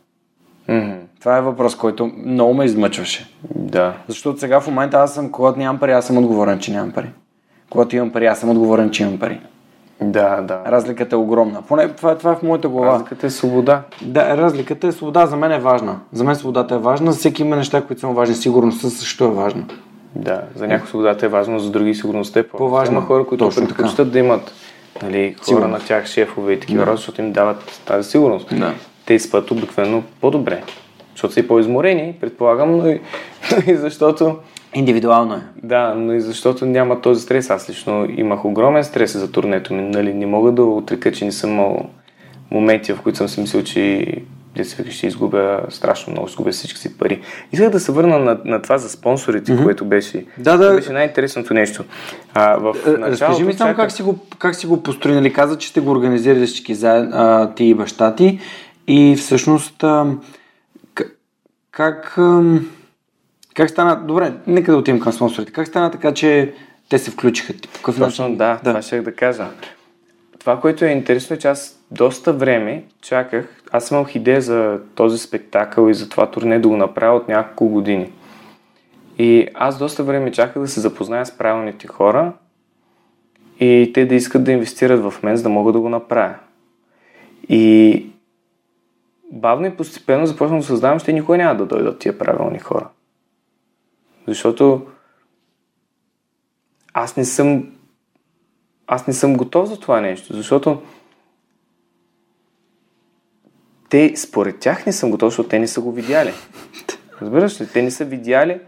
Мгм. Това е въпрос, който много ме измъчваше. Да. Защото сега в момента аз съм, когато нямам пари, аз съм отговорен, че нямам пари. Когато имам пари, аз съм отговорен, че имам пари. Да, да. Разликата е огромна. Поне това, това е в моята глава. Разликата е свобода. Да, разликата е свобода. За мен е важна. За мен свободата е важна. Всеки има неща, които са му важни. Сигурността също е важна. Да, за някои свободата е важно, за други сигурността е по По-важна. Има хора, които предпочитат да имат нали, хора Сигурно. на тях, шефове и такива, да. защото им дават тази сигурност. Да. Те спят обикновено по-добре, защото са и по-изморени, предполагам, но и, но и защото Индивидуално е. да, но и защото няма този стрес. Аз лично имах огромен стрес за турнето ми. Нали, не мога да отрека, че не съм имал моменти, в които съм си мислил, че деца ще изгубя страшно много, ще изгубя всички си пари. Исках да се върна на, на това за спонсорите, mm-hmm. което беше, Да, да. беше най-интересното нещо. А, в Е, началото Разкажи ми само как си го, как си го построи, нали? Каза, че сте го организирали всички заедно, а, ти и баща ти. И всъщност, а, к- как, ам, как стана, добре, нека да отидем към спонсорите. Как стана така, че те се включиха? По какъв Точно начин? да, това ще да кажа. Това, което е интересно, е, че аз доста време чаках. Аз имах идея за този спектакъл и за това турне да го направя от няколко години. И аз доста време чаках да се запозная с правилните хора и те да искат да инвестират в мен, за да мога да го направя. И бавно и постепенно започнах да създавам, че никога няма да дойдат тия правилни хора. Защото аз не съм аз не съм готов за това нещо, защото те, според тях не съм готов, защото те не са го видяли. Разбираш ли? Те не са видяли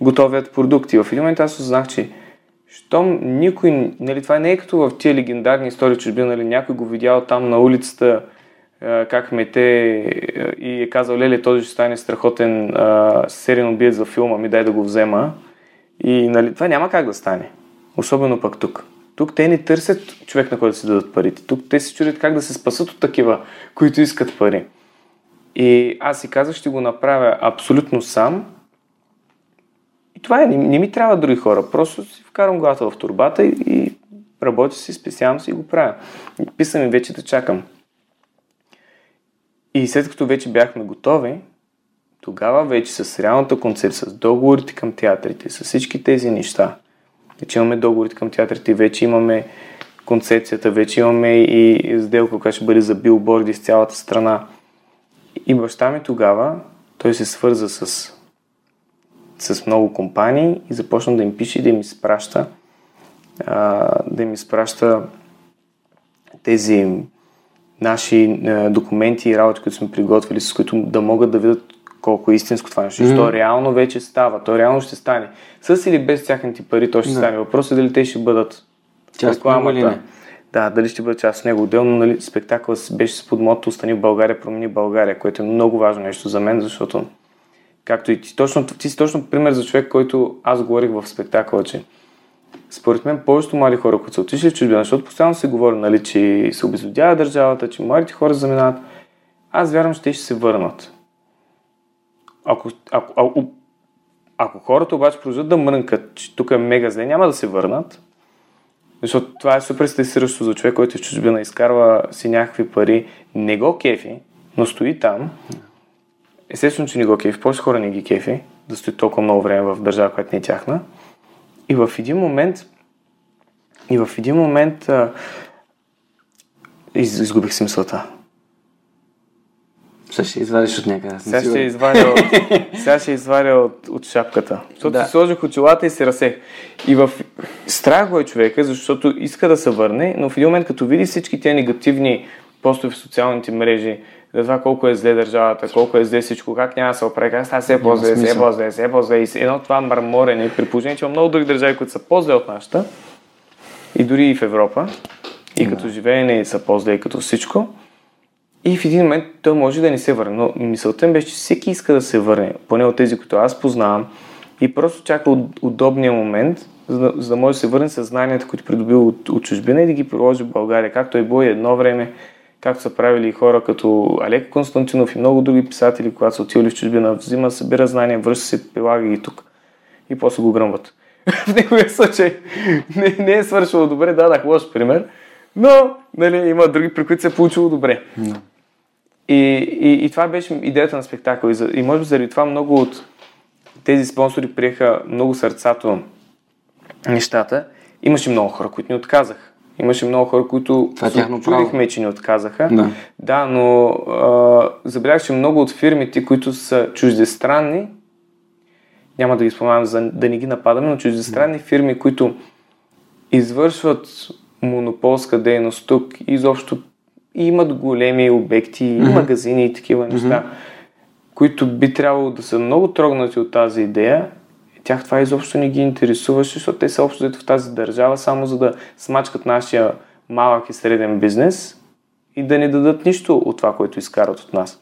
готовият продукт. И в един момент аз осъзнах, че щом никой, нали, това не е като в тия легендарни истории, че нали, някой го видял там на улицата, как мете и е казал, леле, този ще стане страхотен а, сериен убиец за филма, ми дай да го взема. И нали, това няма как да стане. Особено пък тук. Тук те не търсят човек, на който да си дадат парите. Тук те се чудят как да се спасат от такива, които искат пари. И аз си казах, ще го направя абсолютно сам. И това е, не, не ми трябва други хора. Просто си вкарам главата в турбата и, и работя си, спесявам си и го правя. Писам и вече да чакам. И след като вече бяхме готови, тогава вече с реалната концепция, с договорите към театрите, с всички тези неща, вече имаме договорите към театрите, вече имаме концепцията, вече имаме и сделка, която ще бъде за билборди с цялата страна. И баща ми тогава, той се свърза с, с много компании и започна да им пише и да им изпраща да им изпраща тези наши документи и работи, които сме приготвили, с които да могат да видят колко е истинско това нещо. Mm-hmm. То реално вече става, то реално ще стане. С или без тяхните пари то ще Да. стане. Въпросът е дали те ще бъдат Част него или не? Да, дали ще бъде част от него. Отделно нали, спектакъл беше с подмото Остани в България, промени България, което е много важно нещо за мен, защото както и ти, точно, ти си точно пример за човек, който аз говорих в спектакъла, че според мен повечето млади хора, които са отишли в чужбина, защото постоянно се говори, нали, че се обезлюдява държавата, че младите хора заминават, аз вярвам, че те ще се върнат. Ако, ако, ако, ако хората обаче продължат да мрънкат, че тук е мега зле, няма да се върнат, защото това е супер стресиращо за човек, който е в чужбина, изкарва си някакви пари, не го кефи, но стои там. Естествено, че не го кефи, повече хора не ги кефи, да стои толкова много време в държава, която не е тяхна. И в един момент, и в един момент а, из, изгубих си мисълта. Сега ще извадиш от някъде. Сега ще извадя от, сега ще извадя от, от шапката. Защото Да. си сложих очилата и се разсех. И в страх го е човека, защото иска да се върне, но в един момент, като види всички тези негативни постове в социалните мрежи, за това колко е зле държавата, колко е зле всичко, как няма да се оправи, как става все е по-зле, все смисъл. по-зле, все по-зле. И едно това мърморене, при положение, че има много други държави, които са по-зле от нашата, и дори и в Европа, и като живеене са по-зле и като всичко. И в един момент той може да не се върне. Но мисълта ми беше, че всеки иска да се върне, поне от тези, които аз познавам, и просто чака уд- удобния момент, за да, за да може да се върне със знанията, които придобил от, от чужбина и да ги приложи в България, както е било и едно време, както са правили хора като Алек Константинов и много други писатели, когато са отивали в чужбина, взима, събира знания, връща се, прилага ги тук. И после го гръмват. в неговия случай не, не е свършило добре, дадах лош пример, но нали, има други, при които се е получило добре. И, и, и това беше идеята на спектакъл. И, за, и може би заради това много от тези спонсори приеха много сърцато нещата. Имаше много хора, които ни отказаха. Имаше много хора, които е чудихме, че ни отказаха. Да. да но а, забелязах, че много от фирмите, които са чуждестранни, няма да ги споменавам, за да не ги нападаме, но чуждестранни фирми, които извършват монополска дейност тук. Изобщо имат големи обекти, mm-hmm. магазини и такива неща, mm-hmm. които би трябвало да са много трогнати от тази идея. Тях това изобщо не ги интересуваше, защото те са общо в тази държава само за да смачкат нашия малък и среден бизнес и да не дадат нищо от това, което изкарат от нас.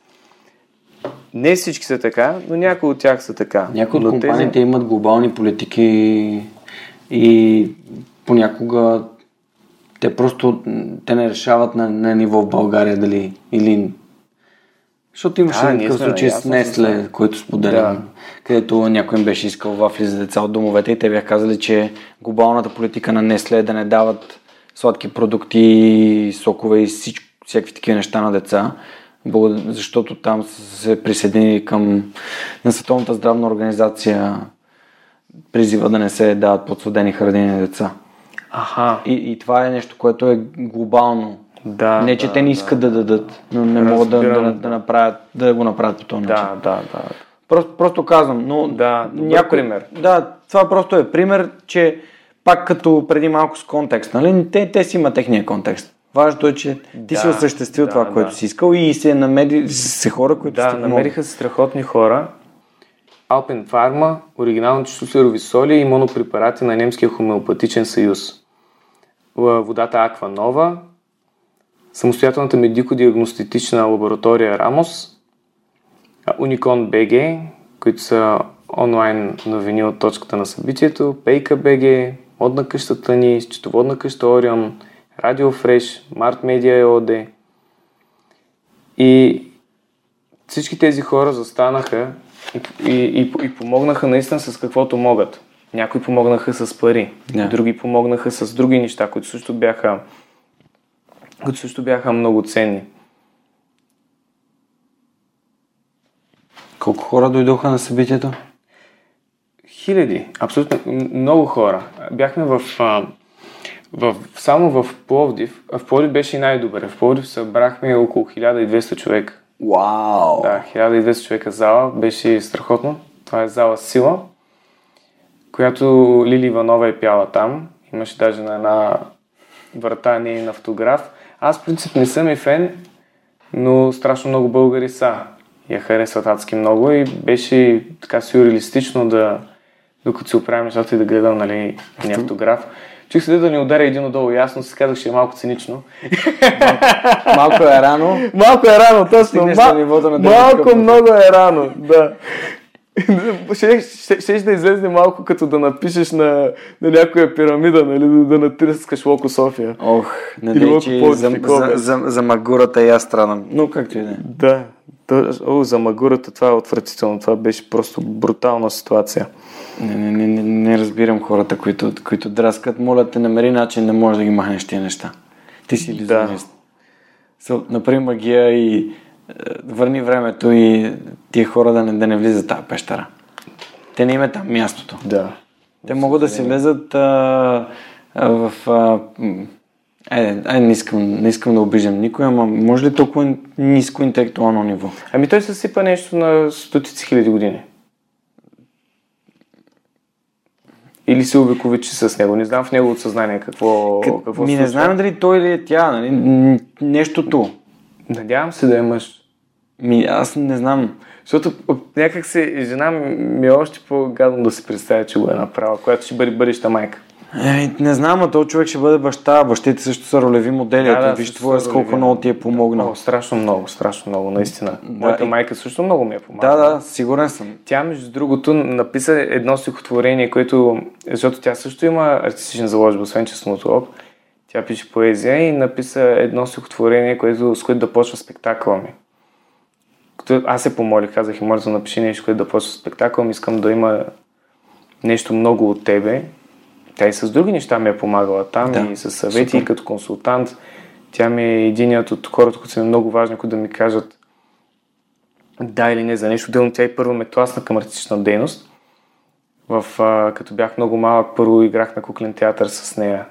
Не всички са така, но някои от тях са така. Някои от но компаниите тези... имат глобални политики и понякога те просто те не решават на, на ниво в България дали или защото имаше а, такъв случай с Несле, който споделям, да. където някой им беше искал вафли за деца от домовете и те бяха казали, че глобалната политика на Несле е да не дават сладки продукти, сокове и всичко, всякакви такива неща на деца, защото там са се присъединили към на Световната здравна организация призива да не се дават подсладени хранени на деца. Аха. И, и това е нещо, което е глобално. Да, не, че да, те не искат да, да дадат, но не могат да, да, да, направят, да го направят по този начин. Да, да, да. Просто, просто казвам, но... Да, някой пример. Да, това просто е пример, че пак като преди малко с контекст, нали? Те, те си има техния контекст. Важното е, че ти да, си осъществил да, това, да. което си искал и се намери се хора, които Да, намериха се страхотни хора. Alpen Pharma, оригинални чистосирови соли и монопрепарати на немския хомеопатичен съюз. Водата Аква Нова, самостоятелната медико-диагностична лаборатория Рамос, Уникон БГ, които са онлайн новини от точката на събитието, Пейка БГ, модна къщата ни, счетоводна къща Орион, Радио Фреш, Март Медиа ЕОД. И всички тези хора застанаха и, и, и, и помогнаха наистина с каквото могат. Някои помогнаха с пари, yeah. други помогнаха с други неща, които също бяха, които също бяха много ценни. Колко хора дойдоха на събитието? Хиляди, абсолютно много хора. Бяхме в, в само в Пловдив. В Пловдив беше и най-добре. В Пловдив събрахме около 1200 човека. Вау! Да, 1200 човека зала. Беше страхотно. Това е зала Сила, която Лили Иванова е пяла там. Имаше даже на една врата на автограф. Аз, в принцип, не съм и фен, но страшно много българи са. Я харесват адски много и беше така сюрреалистично да, докато се оправим нещата и да гледам, нали, ни автограф. Чух се да ни ударя един отдолу ясно, се казах, че е малко цинично. Малко, малко е рано. Малко е рано, точно. Мал, на малко много е рано, да. Ще, ще, ще, да излезне малко като да напишеш на, на някоя пирамида, нали, да, да натискаш Локо София. Ох, не че за, за, за, за, магурата и аз страдам. Но както и да е. Да, о, за магурата това е отвратително. Това беше просто брутална ситуация. Не, не, не, не, не разбирам хората, които, които драскат. Моля те, намери начин да можеш да ги махнеш тия неща. Ти си иллюзионист. Да. So, направи магия и върни времето и тия хора да не, да не влизат тази пещера. Те не има там мястото. Да. Те могат да се влезат а, а, в... А, Айде, айде не, искам, не искам да обиждам никой, ама може ли толкова ниско интелектуално ниво? Ами той се сипа нещо на стотици хиляди години. Или се увековечи с него. Не знам в неговото съзнание какво, какво Ми не знам дали той или е тя, нали? Нещото. Надявам се да е мъж. Ми, аз не знам. Защото някак се жена ми е още по-гадно да се представя, че го е направила, която ще бъде бъдеща майка. Е, не знам, а този човек ще бъде баща. Бащите също са ролеви модели. Да, да, Виж това с колко много ти е помогнал. Да, страшно много, страшно много, наистина. Да, Моята и... майка също много ми е помагала. Да, да, сигурен съм. Тя, между другото, написа едно стихотворение, което, защото тя също има артистичен заложба, освен че съм Тя пише поезия и написа едно стихотворение, което, с което да почва спектакъла ми. Аз се помолих, казах и моля да напиши нещо, което да почва спектакъл ми. Искам да има нещо много от тебе тя и с други неща ми е помагала там да. и с съвети, Супер. и като консултант. Тя ми е единият от хората, които са ми много важни, които да ми кажат да или не за нещо. Делно тя и първо ме тласна към артистична дейност. В, а, като бях много малък, първо играх на куклен театър с нея.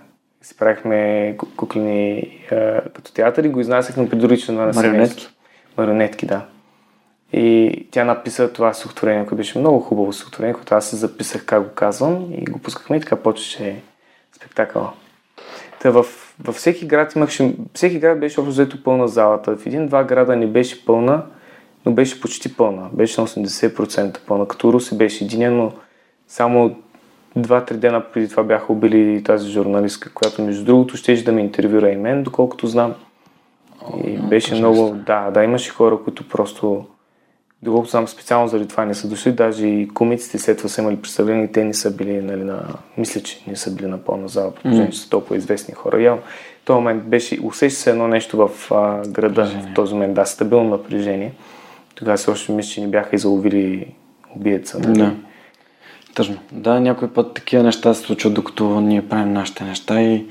Си правихме куклени като театър и го изнасяхме при други членове на Марионетки? Марионетки, да. И тя написа това стихотворение, което беше много хубаво стихотворение, което аз се записах как го казвам и го пускахме и така почваше спектакъл. Та в, във всеки град имахше, всеки град беше общо взето пълна залата. В един-два града не беше пълна, но беше почти пълна. Беше на 80% пълна. Като Руси беше един, но само два-три дена преди това бяха убили тази журналистка, която между другото ще да ме интервюра и мен, доколкото знам. И О, беше много, да, да, имаше хора, които просто, доколкото знам, специално заради това не са дошли, даже и комиците след това са имали представление, те не са били, нали, на, мисля, че не са били на пълна зала, mm. че са толкова известни хора. Явно, този момент беше, усеща се едно нещо в а, града, напрежение. в този момент, да, стабилно напрежение. Тогава се още мисля, че ни бяха изловили убиеца. Нали? Да. Тъжно. Да, някой път такива неща се случват, докато ние правим нашите неща и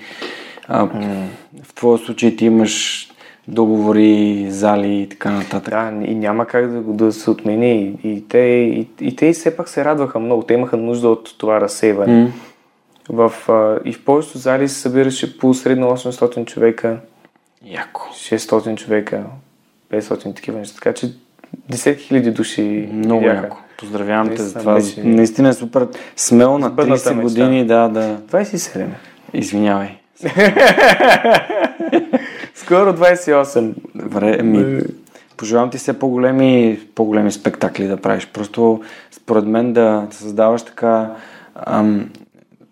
а, mm. в твоя случай ти имаш договори, зали и така нататък. Да, и няма как да, да се отмени. И, и, те, и, и те и все пак се радваха много. Те имаха нужда от това разсейване. Mm. В, а, и в повечето зали се събираше по средно 800 човека. Яко. 600 човека, 500 такива неща. Така че 10 000 души Много бяха. яко. Поздравявам те за това. Беше... Наистина е супер смело на 30 мечта. години. Да, да. 27. Извинявай. Скоро 28. Добре, ми, пожелавам ти все по-големи, по-големи спектакли да правиш. Просто според мен да създаваш така ам,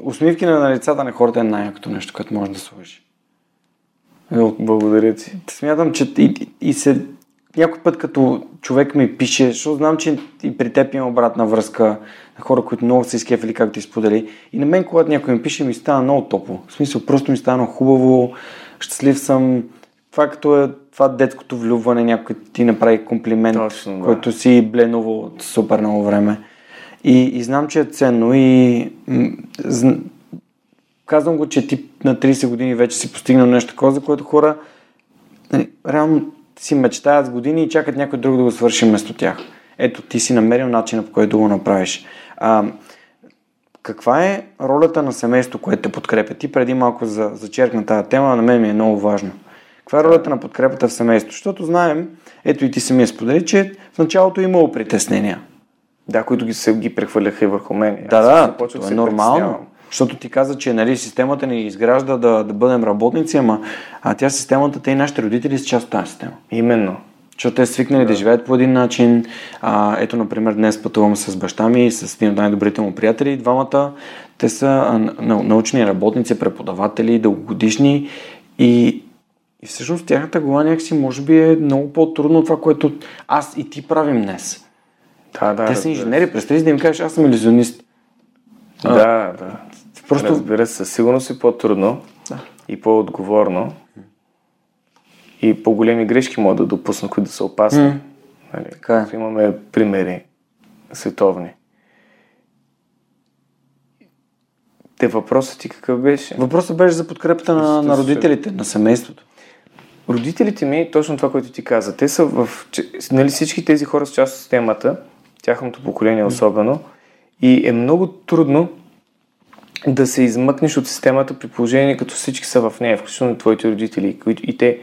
усмивки на лицата на хората е най-якото нещо, което може да сложи. Благодаря ти. Смятам, че и, и се някой път като човек ми пише, защото знам, че и при теб има обратна връзка на хора, които много се изкефили, както ти сподели. И на мен, когато някой ми пише, ми става много топло. В смисъл, просто ми стана хубаво, щастлив съм. Това като е това детското влюбване, някой ти направи комплимент, Точно, да. който си бленувал от супер много време. И, и знам, че е ценно и м- з... казвам го, че ти на 30 години вече си постигнал нещо такова, за което хора нали, реално си мечтаят с години и чакат някой друг да го свърши вместо тях. Ето, ти си намерил начина по който да го направиш. А, каква е ролята на семейство, което те подкрепя? Ти преди малко за, зачеркна тази тема, на мен ми е много важно. Каква е ролята на подкрепата в семейството? Защото знаем, ето и ти самия сподели, че в началото е имало притеснения. Да, които ги, се ги прехвърляха и върху мен. Да, да, това е нормално. Защото ти каза, че нали, системата ни изгражда да, да бъдем работници, ама а тя системата, те и нашите родители са част от тази система. Именно. Защото те свикнали да. да живеят по един начин. А, ето, например, днес пътувам с баща ми и с един от най-добрите му приятели. Двамата, те са а, научни работници, преподаватели, дългогодишни и, и всъщност тяхната глава някакси може би е много по-трудно от това, което аз и ти правим днес. Да, да, те са инженери, представи да им кажеш, аз съм иллюзионист. Да, да. Просто... Разбира се, със сигурност е по-трудно да. и по-отговорно. И по-големи грешки могат да допуснат, които да са опасни. Mm. Нали? Така е. Имаме примери световни. Те въпросът ти какъв беше? Въпросът беше за подкрепата на, на родителите, на семейството. Родителите ми, точно това, което ти каза, те са в... Нали, всички тези хора са част от системата, тяхното поколение особено, и е много трудно да се измъкнеш от системата при положение, като всички са в нея, включително твоите родители, които и те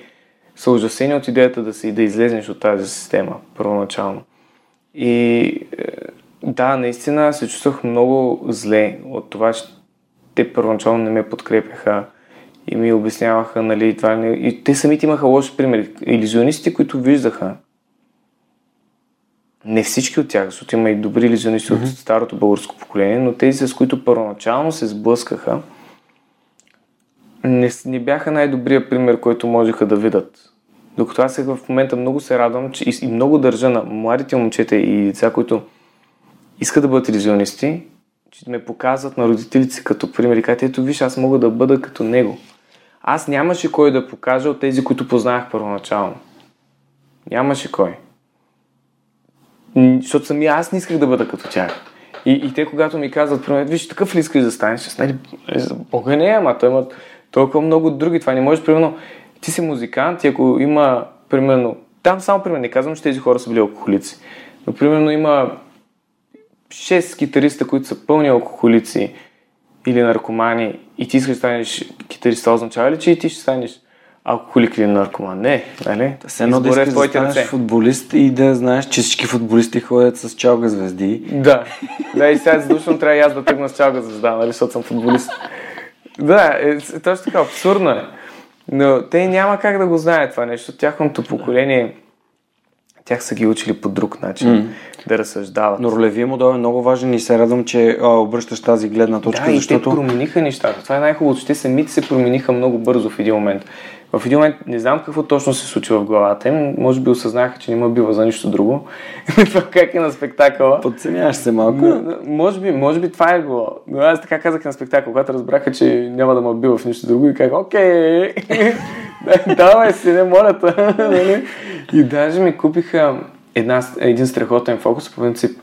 са ужасени от идеята да, си, да излезнеш от тази система първоначално. И е, да, наистина се чувствах много зле от това, че те първоначално не ме подкрепяха и ми обясняваха, нали, това не... И те самите имаха лоши примери. Иллюзионистите, които виждаха, не всички от тях, защото има и добри иллюзионисти mm-hmm. от старото българско поколение, но тези, с които първоначално се сблъскаха, не, не бяха най-добрия пример, който можеха да видят. Докато аз в момента много се радвам че и, и много държа на младите момчета и деца, които искат да бъдат иллюзионисти, че ме показват на родителите си като пример и казват, ето виж, аз мога да бъда като него. Аз нямаше кой да покажа от тези, които познах първоначално. Нямаше кой. Защото самия аз не исках да бъда като тях. И, и те, когато ми казват, примерно, виж, такъв ли искаш да станеш? Нали, за Бога не, ама той има толкова много други. Това не можеш, примерно, ти си музикант и ако има, примерно, там само примерно, не казвам, че тези хора са били алкохолици, но примерно има 6 китариста, които са пълни алкохолици или наркомани и ти искаш да станеш китарист, това означава ли, че и ти ще станеш алкохолик или наркоман. Не, нали? Се едно да искаш да станеш ръце. футболист и да знаеш, че всички футболисти ходят с чалга звезди. Да, да и сега задушно трябва и аз да тръгна с чалга звезда, нали, защото съм футболист. Да, е, точно така, абсурдно е. Но те няма как да го знаят това нещо. Тяхното поколение, тях са ги учили по друг начин mm. да разсъждават. Но ролевия модел е много важен и се радвам, че а, обръщаш тази гледна точка, да, защото... и те промениха нещата. Това е най-хубавото. Те самите се промениха много бързо в един момент. В един момент не знам какво точно се случи в главата им. Може би осъзнаха, че не ме бива за нищо друго. това как е на спектакъла. Подценяваш се малко. Но, може, би, може би това е било. Но аз така казах на спектакъл, когато разбраха, че няма да ме бива в нищо друго и казах, окей, давай си, не моля нали? И даже ми купиха една, един страхотен фокус. По принцип,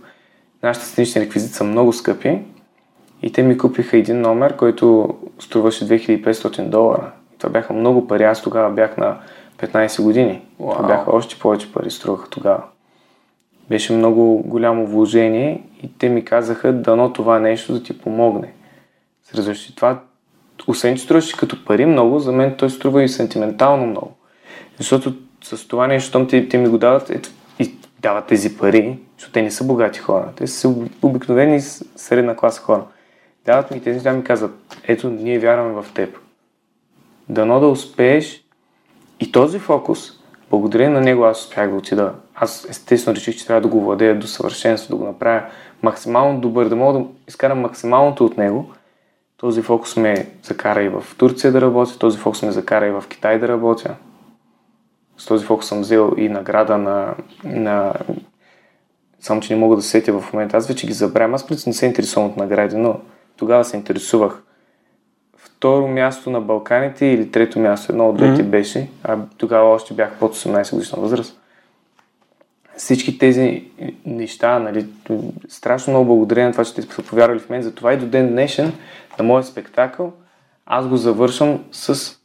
нашите сценични реквизити са много скъпи. И те ми купиха един номер, който струваше 2500 долара. Това бяха много пари. Аз тогава бях на 15 години. Wow. Това бяха още повече пари, струваха тогава. Беше много голямо вложение и те ми казаха, дано това нещо да ти помогне. Разреши това, освен че струваше като пари много, за мен той струва и сентиментално много. Защото с това нещо, те, те ми го дават ето, и дават тези пари, защото те не са богати хора. Те са обикновени средна класа хора. Дават ми тези, да ми казват, ето, ние вярваме в теб. Дано да успееш и този фокус, благодарение на него аз успях да отида. Аз естествено реших, че трябва да го владея до съвършенство, да го направя максимално добър, да мога да изкарам максималното от него. Този фокус ме закара и в Турция да работя, този фокус ме закара и в Китай да работя. С този фокус съм взел и награда на, на... Само, че не мога да сетя в момента. Аз вече ги забравям. Аз преди не се интересувам от награди, но тогава се интересувах второ място на Балканите или трето място, едно от двете mm-hmm. беше, а тогава още бях под 18 годишна възраст. Всички тези неща, нали, страшно много благодаря на това, че те са повярвали в мен, за това и до ден днешен на моят спектакъл аз го завършвам с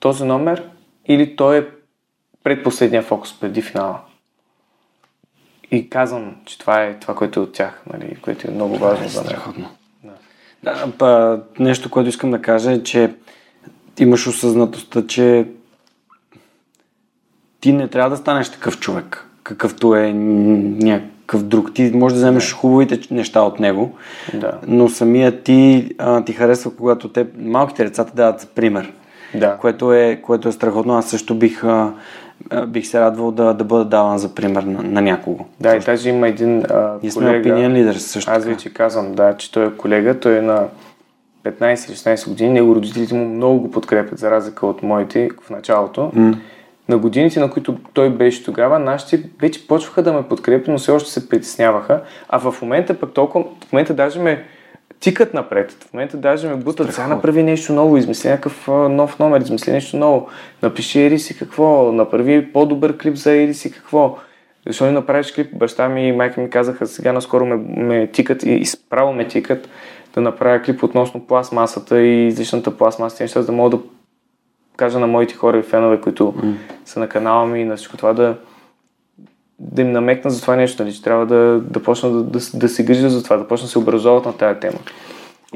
този номер или той е предпоследния фокус преди финала. И казвам, че това е това, което е от тях, нали, което е много важно за мен. Да, па, нещо, което искам да кажа е, че имаш осъзнатостта, че ти не трябва да станеш такъв човек, какъвто е някакъв друг. Ти можеш да вземеш хубавите неща от него, да. но самия ти а, ти харесва, когато те, малките деца те дават за пример. Да. Което, е, което е страхотно. Аз също бих, а, бих се радвал да, да бъда даван за пример на, на някого. Да, също. и даже има един а, и колега. opinion leader също Аз вече казвам, да, че той е колега, той е на 15-16 години, него родителите му много го подкрепят, за разлика от моите в началото. Mm. На годините, на които той беше тогава, нашите вече почваха да ме подкрепят, но все още се притесняваха. А в момента пък толкова, в момента даже ме тикат напред. В момента даже ме бутат, сега направи нещо ново, измисли някакъв нов номер, измисли нещо ново, напиши ери си какво, направи по-добър клип за ери си какво. Защо не направиш клип? Баща ми и майка ми казаха, сега наскоро ме, ме тикат и справо ме тикат да направя клип относно пластмасата и излишната пластмаса, неща, за да мога да кажа на моите хора и фенове, които mm. са на канала ми и на всичко това да, да им намекна за това нещо, нали, че трябва да, да почна да, да, да се грижа за това, да почна да се образоват на тази тема.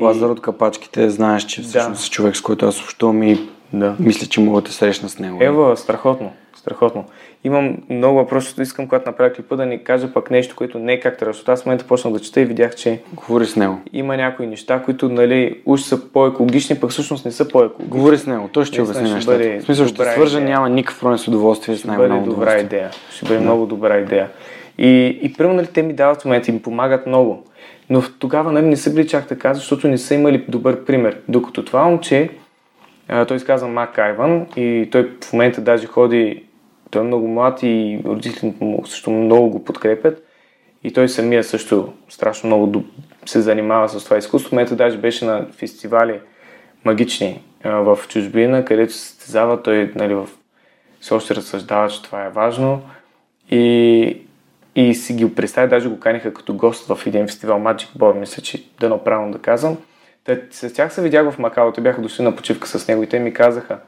Лазар от капачките, знаеш, че всъщност да. човек, с който аз общувам и да. мисля, че мога да срещна с него. Ева, страхотно, страхотно. Имам много въпроси, искам, когато направя клипа, да ни кажа пък нещо, което не е как трябва, аз в момента почнах да чета и видях, че Говори с него. има някои неща, които нали, уж са по-екологични, пък всъщност не са по-екологични. Говори с него, той ще обясни нещата. В смисъл, ще свържа, няма никакъв проблем с удоволствие ще. Ще бъде добра идея. Ще бъде да. много добра идея. И, и първо, нали, те ми дават в момента и ми помагат много. Но тогава нали, не са били чак така, защото не са имали добър пример. Докато това момче, той се казва Мак Айван и той в момента даже ходи, той е много млад и родителите му също много го подкрепят. И той самия също страшно много се занимава с това изкуство. В момента даже беше на фестивали магични в чужбина, където се състезава. Той нали, в... все още разсъждава, че това е важно. И, и си ги представя, даже го каниха като гост в един фестивал Magic Boy, мисля, че дано правилно да казвам. Те, с тях се видях в Макао, те бяха дошли на почивка с него и те ми казаха,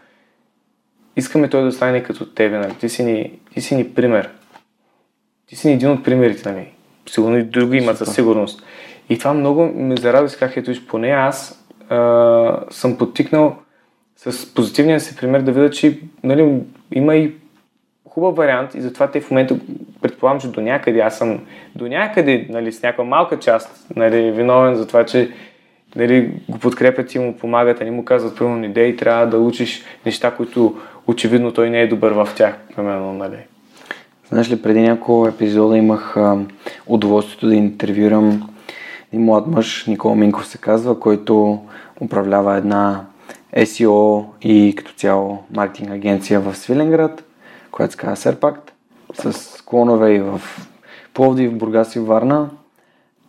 искаме той да стане като тебе, нали? Ти си ни, ти си ни пример. Ти си ни един от примерите, нали? Сигурно и други имат със сигурност. И това много ме зарадва, как ето поне аз а, съм подтикнал с позитивния си пример да видя, че нали, има и хубав вариант и затова те в момента предполагам, че до някъде аз съм до някъде нали, с някаква малка част нали, виновен за това, че нали, го подкрепят и му помагат, а ни му казват примерно идеи, трябва да учиш неща, които очевидно той не е добър в тях, примерно, нали. Знаеш ли, преди няколко епизода имах а, удоволствието да интервюрам един млад мъж, Никола Минков се казва, който управлява една SEO и като цяло маркетинг агенция в Свиленград, която се казва Серпакт, с клонове и в Пловдив, Бургас и Варна.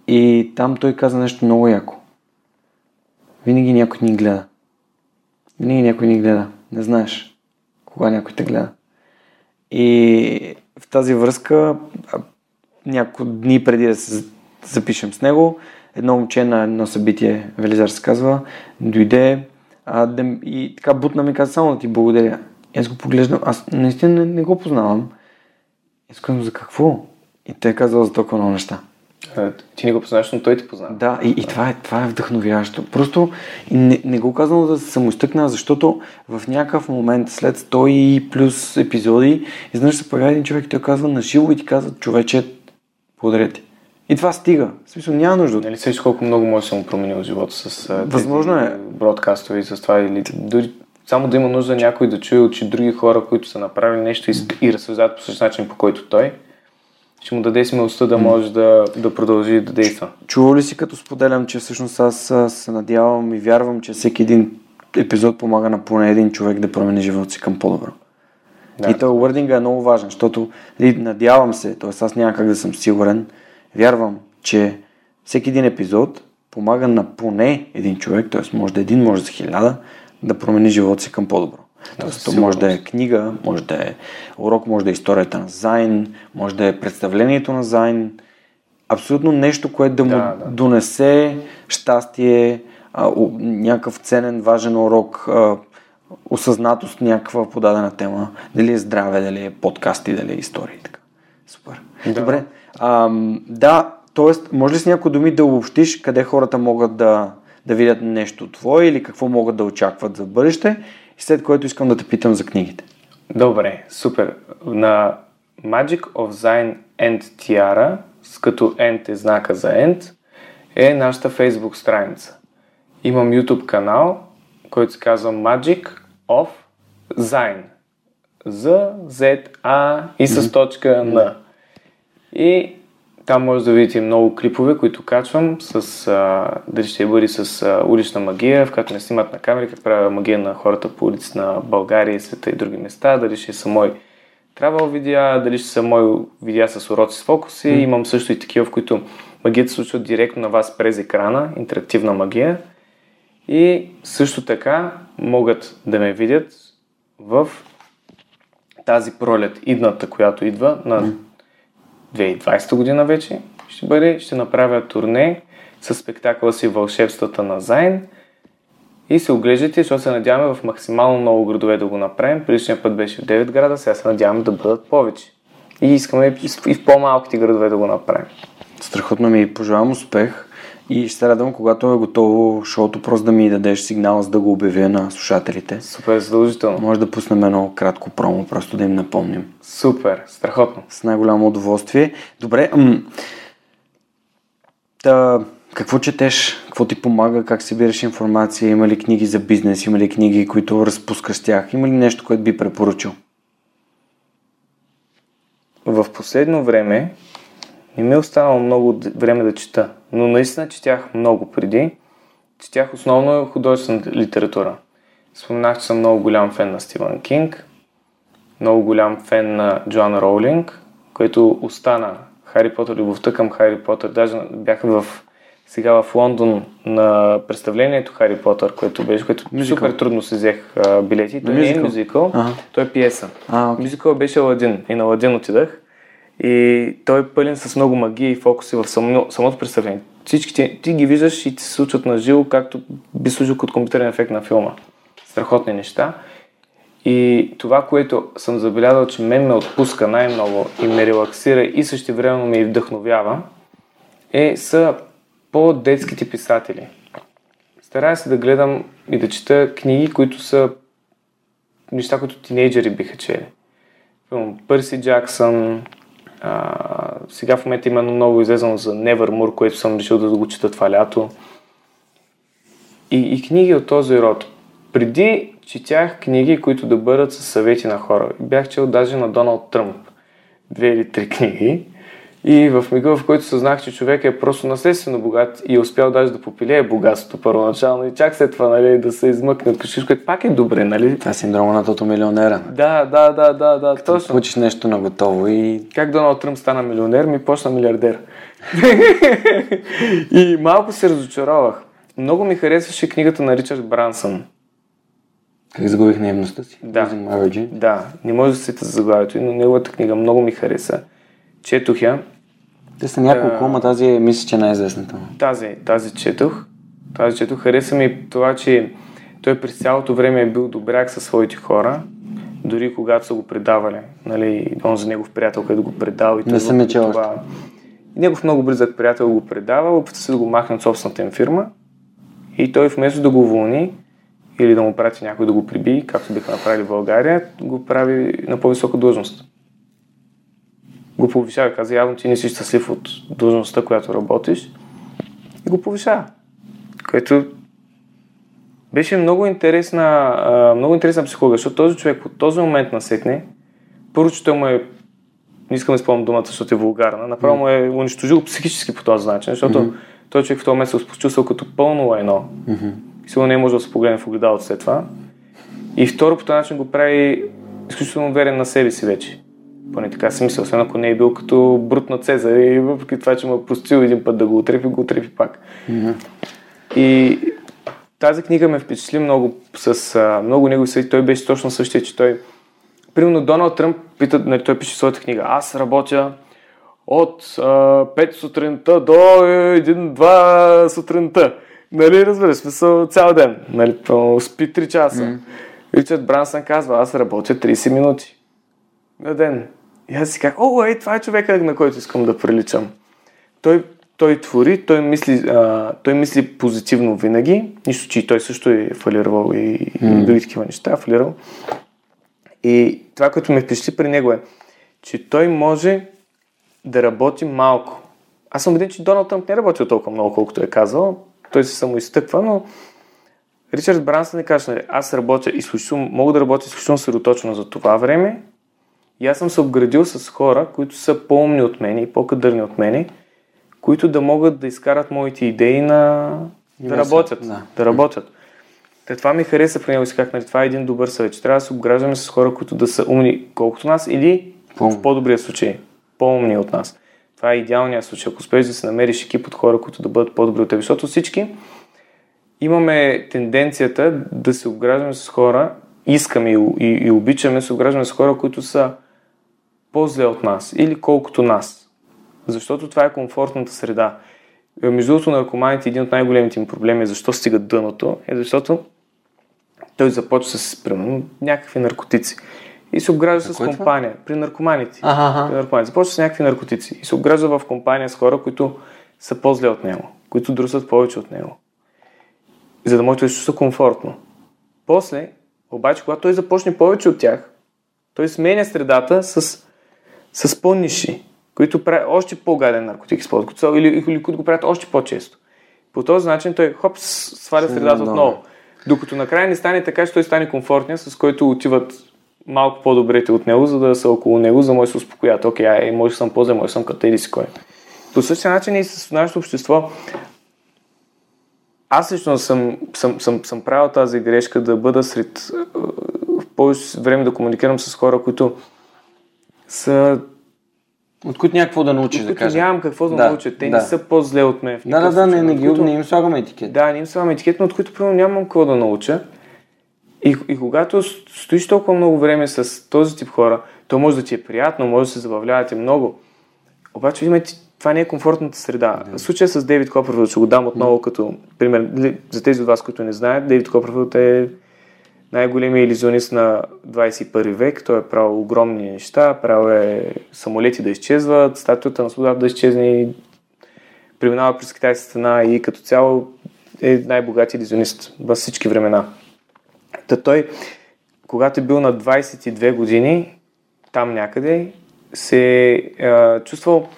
И там той каза нещо много яко. Винаги някой ни гледа. Винаги някой ни гледа. Не знаеш кога някой те гледа. И в тази връзка, няколко дни преди да се запишем с него, едно момче на едно събитие, Велизар се казва, дойде а, да, и така бутна ми каза само да ти благодаря. И аз го поглеждам, аз наистина не, не го познавам. И казвам, за какво? И те е казал за толкова много неща. А, ти не го познаваш, но той ти познава. Да, и, и това, е, това е вдъхновяващо. Просто не, не го казвам да се самоизтъкна, защото в някакъв момент, след 100 и плюс епизоди, изведнъж се появява един човек и той казва на живо и ти казва, човече, благодаря ти. И това стига. В смисъл няма нужда. Нали сеш колко много може да съм променил живота с Възможно е. бродкастове и с това или дори само да има нужда някой да чуе от други хора, които са направили нещо и, и разсъждават по същия начин, по който той, ще му даде смелостта да може да, да продължи да действа. Чува ли си като споделям, че всъщност аз се надявам и вярвам, че всеки един епизод помага на поне един човек да промени живота си към по-добро. Да. И този уърдинга е много важен, защото надявам се, т.е. аз няма как да съм сигурен, вярвам, че всеки един епизод помага на поне един човек, т.е. може да е един, може да хиляда, да промени живота си към по-добро. Тоест, то може да е книга, може да е урок, може да е историята на Зайн, може да е представлението на Зайн. Абсолютно нещо, което да му да, да. донесе щастие, а, някакъв ценен, важен урок, а, осъзнатост някаква подадена тема. Дали е здраве, дали е подкасти, дали е истории. Така. Супер. Да. Добре. А, да, т.е. може ли с някои думи да обобщиш къде хората могат да, да видят нещо твое или какво могат да очакват за бъдеще след което искам да те питам за книгите. Добре, супер. На Magic of Zine and Tiara, с като End е знака за End, е нашата Facebook страница. Имам YouTube канал, който се казва Magic of Zine. Z, Z, A и с точка на. И там може да видите много клипове, които качвам, с, а, дали ще бъде с а, улична магия, в която не снимат на камери, как правя магия на хората по улици на България, света и други места, дали ще са мои travel видеа, дали ще са мои видеа с уроци с фокуси. Mm. Имам също и такива, в които магията се случва директно на вас през екрана, интерактивна магия. И също така могат да ме видят в тази пролет, идната, която идва на 2020 година вече ще бъде, ще направя турне с спектакъла си Вълшебствата на Зайн и се оглеждате, защото се надяваме в максимално много градове да го направим. Предишния път беше в 9 града, сега се надяваме да бъдат повече. И искаме и в по-малките градове да го направим. Страхотно ми пожелавам успех и ще се радвам, когато е готово шоуто, просто да ми дадеш сигнал, за да го обявя на слушателите. Супер, задължително. Може да пуснем едно кратко промо, просто да им напомним. Супер, страхотно. С най-голямо удоволствие. Добре, м- та, какво четеш? Какво ти помага? Как събираш информация? Има ли книги за бизнес? Има ли книги, които разпускаш с тях? Има ли нещо, което би препоръчал? В последно време не ми е останало много време да чета, но наистина четях много преди. Четях основно художествена литература. Споменах, че съм много голям фен на Стивън Кинг, много голям фен на Джоан Роулинг, който остана Хари Потър, любовта към Хари Потър. Даже бях в сега в Лондон на представлението Хари Потър, което беше, което мюзикъл. супер трудно се взех а, билети. Той не е мюзикъл, ага. той е пиеса. А, okay. Мюзикъл беше Аладин и на Аладин отидах. И той е пълен с много магия и фокуси в само, самото представление. Всички ти, ти ги виждаш и ти се случват на живо, както би служил като компютърен ефект на филма. Страхотни неща. И това, което съм забелязал, че мен ме отпуска най-много и ме релаксира и също време ме и вдъхновява, е, са по-детските писатели. Старая се да гледам и да чета книги, които са неща, които тинейджери биха чели. Пърси Джаксън, сега в момента има едно ново излезено за Nevermore, което съм решил да го чета това лято. и, и книги от този род. Преди четях книги, които да бъдат със съвети на хора. Бях чел даже на Доналд Тръмп. Две или три книги. И в мига, в който съзнах, че човек е просто наследствено богат и е успял даже да попилее богатството първоначално и чак след това нали, да се измъкне от всичко, което пак е добре, нали? Това е синдрома на тото милионера. Да, да, да, да, да, Като точно. получиш нещо на готово и... Как Доналд Тръмп стана милионер, ми почна милиардер. и малко се разочаровах. Много ми харесваше книгата на Ричард Брансън. Как загубих наивността си? Да. Да, не може да се сета за заглавието, но неговата книга много ми хареса. Четох я. Те са няколко, Да. ама тази е, мисля, че е най-известната. Тази, тази четох. Тази четох. Хареса ми това, че той през цялото време е бил добряк със своите хора, дори когато са го предавали. Нали, он за негов приятел, който го предал. И Не съм чел това- Негов много близък приятел го предава, опита се да го махне от собствената им фирма и той вместо да го уволни или да му прати някой да го приби, както биха направили в България, го прави на по-висока длъжност. Го повишава каза, явно ти не си щастлив от длъжността, която работиш и го повишава. Което беше много интересна, много интересна психология, защото този човек от този момент насетне, първо, че той му е, не искам да изпълням думата, защото е вулгарна, направо му е унищожил психически по този начин, защото mm-hmm. той човек в този момент се е почувствал като пълно лайно. И сигурно не е можел да се погледне в огледалото след това. И второ, по този начин го прави изключително верен на себе си вече. Поне така си мисля, освен ако не е бил като брут на Цезар и въпреки това, че му е простил един път да го отрепи, го отрепи пак. Мгм. И тази книга ме впечатли много с а, много негови съвети. Той беше точно същия, че той... Примерно Доналд Тръмп пита, нали, той пише своята книга. Аз работя от а, 5 сутринта до 1-2 сутринта. Нали, разбираш, смисъл цял ден. Нали, спи 3 часа. Mm. Ричард Брансън казва, аз работя 30 минути на ден. И аз си казах, о, ей, това е човека, на който искам да приличам. Той, той твори, той мисли, а, той мисли позитивно винаги, нищо, че и той също е фалирал и, и други такива неща, е фалирал. И това, което ме впечатли при него е, че той може да работи малко. Аз съм убеден, че Доналд Тръмп не е работил толкова много, колкото е казал. Той се самоизтъква, но Ричард Брансън не каже, нали, аз работя изключително, мога да работя изключително съсредоточено за това време и аз съм се обградил с хора, които са по-умни от мене и по-кадърни от мене, които да могат да изкарат моите идеи на... да Да работят. да. да работят. Та това ми хареса при него и казах, нали, това е един добър съвет, че трябва да се обграждаме с хора, които да са умни колкото нас или По-умни. в по-добрия случай, по-умни от нас. Това е идеалният случай. Ако успееш да се намериш екип от хора, които да бъдат по-добри от теб, защото всички имаме тенденцията да се обграждаме с хора, искаме и, и, и обичаме да се обграждаме с хора, които са по-зле от нас или колкото нас. Защото това е комфортната среда. Е, Между другото, наркоманите, един от най-големите им проблеми е защо стигат дъното, е защото той започва с примерно, някакви наркотици и се обгражда с е това? компания. При наркоманите. При наркоманите. Започва с някакви наркотици и се обгражда в компания с хора, които са по-зле от него, които друсат повече от него. За да може да се чувства комфортно. После, обаче, когато той започне повече от тях, той сменя средата с, с по-ниши, които правят още по-гаден наркотик които са- или, или които го правят още по-често. По този начин той хоп, сваля средата отново. Докато накрая не стане така, че той стане комфортния, с който отиват малко по-добрите от него, за да са около него, за да може да се успокоят. Окей, ай, може съм по-зле, може съм като еди си кой. По същия начин и с нашето общество. Аз лично съм, съм, съм, съм правил тази грешка да бъда сред в повече време да комуникирам с хора, които са От които някакво да научиш, да кажем. нямам какво да, Да, науча. Те да. не са по-зле от мен. в Да, да, да, не, не, ги, които- не им слагаме етикет. Да, не им слагам етикет, но от които примерно нямам какво да науча. И, и когато стоиш толкова много време с този тип хора, то може да ти е приятно, може да се забавлявате много. Обаче, видите, това не е комфортната среда. В случая с Дейвид Копърфилд, ще го дам отново като пример. За тези от вас, които не знаят, Дейвид Копърфилд е най-големият иллюзионист на 21 век. Той е правил огромни неща, правил е самолети да изчезват, статуята на свободата да изчезне и преминава през китайската стена и като цяло е най-богатият иллюзионист във всички времена. Та той, когато е бил на 22 години, там някъде, се е чувствал,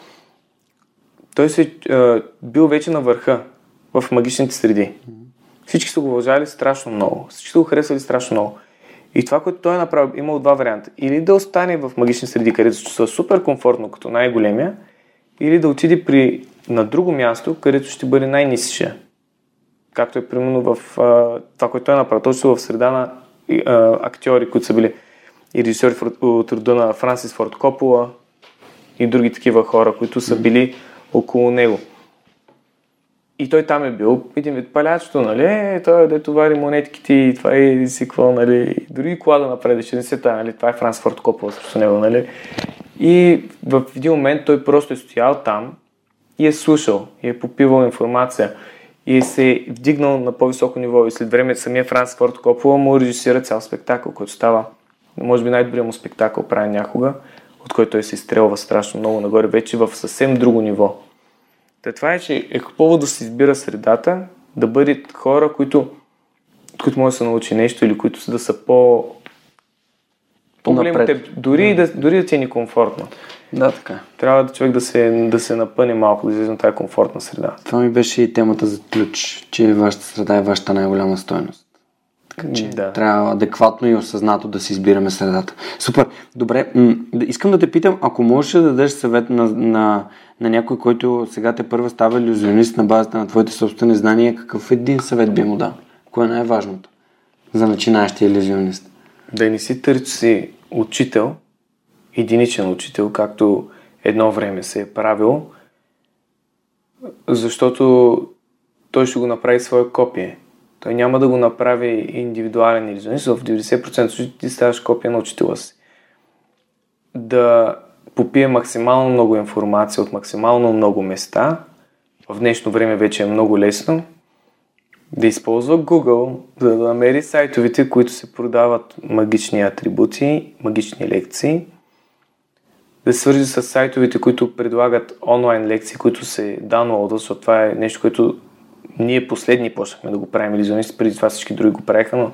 той се е бил вече на върха в магичните среди. Всички са го уважали страшно много. Всички са го харесали страшно много. И това, което той е направил, имал два варианта. Или да остане в магични среди, където се чувства супер комфортно, като най-големия, или да отиде при, на друго място, където ще бъде най-нисшия. Както е примерно в а, това, което той е направил. Точно в среда на а, актьори, които са били и режисьори от рода на Франсис Форд Копола и други такива хора, които са били около него. И той там е бил един вид палячето, нали? Е, той е да товари монетките и това е си какво, нали? Дори кола да напреде, ще не се нали? Това е Франс Форд Копола срещу него, нали? И в един момент той просто е стоял там и е слушал, и е попивал информация и се е вдигнал на по-високо ниво и след време самия Франс Форд Копола му режисира цял спектакъл, който става може би най-добрият му спектакъл прави някога, от който той се изстрелва страшно много нагоре, вече в съвсем друго ниво. Та това е, че е хубаво да се избира средата, да бъдат хора, които, които може да се научи нещо или които да са по по-големи теб, дори, да. Да, дори да ти е некомфортно. Да, така. Трябва да човек да се, да се напъне малко, да излезе на тази комфортна среда. Това ми беше и темата за ключ, че вашата среда е вашата най-голяма стойност. Така че да. трябва адекватно и осъзнато да си избираме средата. Супер. Добре, м- искам да те питам, ако можеш да дадеш съвет на, на, на някой, който сега те първа става иллюзионист на базата на твоите собствени знания, какъв един съвет би му дал? Кое е най-важното за начинаещия иллюзионист? Да не си търси учител, единичен учител, както едно време се е правил, защото той ще го направи свое копие той няма да го направи индивидуален иллюзионист. В 90% случаите ти ставаш копия на учителя си. Да попие максимално много информация от максимално много места. В днешно време вече е много лесно. Да използва Google, за да намери сайтовете, които се продават магични атрибути, магични лекции. Да се свържи с сайтовете, които предлагат онлайн лекции, които се даунлоудват, защото това е нещо, което ние последни почнахме да го правим иллюзионисти, преди това всички други го правиха, но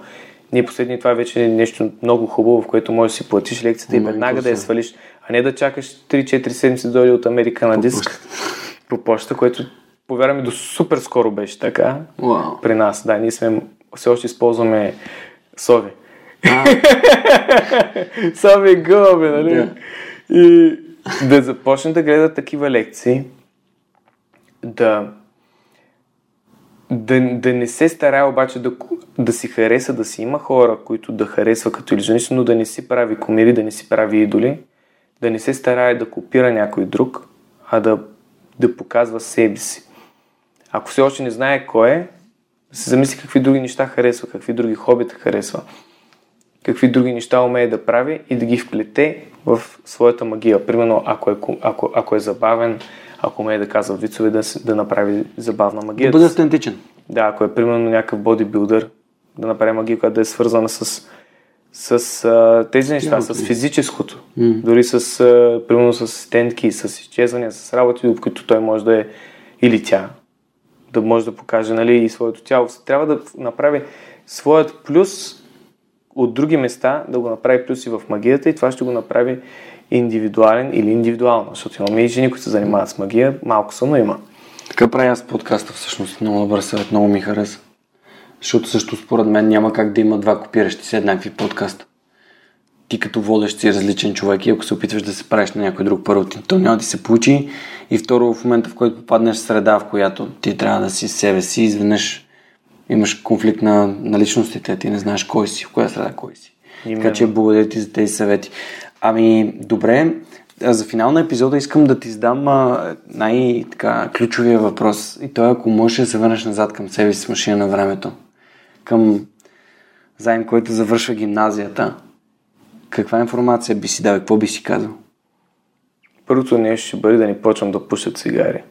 ние последни това е вече нещо много хубаво, в което можеш да си платиш лекцията и веднага да я свалиш, а не да чакаш 3-4 седмици да дойде от Америка на диск по почта, което повярваме до супер скоро беше така wow. при нас. Да, ние сме, все още използваме сови. сови гъби, нали? Yeah. И да започне да гледа такива лекции, да да, да не се старае обаче да, да си хареса, да си има хора, които да харесва като иллюзионист, но да не си прави комири, да не си прави идоли, да не се старае да копира някой друг, а да, да показва себе си. Ако все още не знае кой е, да се замисли какви други неща харесва, какви други хобита харесва, какви други неща умее да прави и да ги вплете в своята магия. Примерно, ако е, ако, ако е забавен, ако умее да казва вицове, да, да направи забавна магия. Да бъде автентичен. Да, ако е примерно някакъв бодибилдър, да направи магия, която да е свързана с, с а, тези неща, yeah, с физическото. Mm. Дори с, а, примерно с стендки, с изчезвания, с работи, в които той може да е или тя, да може да покаже нали, и своето тяло. Трябва да направи своят плюс от други места, да го направи плюс и в магията и това ще го направи индивидуален или индивидуално, защото имаме и жени, които се занимават с магия, малко са, но има. Така правя аз подкаста всъщност, много добър съвет, много ми хареса. Защото също според мен няма как да има два копиращи се еднакви подкаста. Ти като водещ си различен човек и ако се опитваш да се правиш на някой друг първо, то няма да се получи. И второ, в момента в който попаднеш в среда, в която ти трябва да си себе си, изведнъж имаш конфликт на, на личностите, ти не знаеш кой си, в коя среда кой си. Именно. Така че благодаря ти за тези съвети. Ами, добре, за финал на епизода искам да ти задам най-ключовия въпрос. И той ако можеш да се върнеш назад към себе си с машина на времето. Към заем, който завършва гимназията. Каква информация би си дал и какво би си казал? Първото нещо ще бъде да ни почвам да пушат цигари.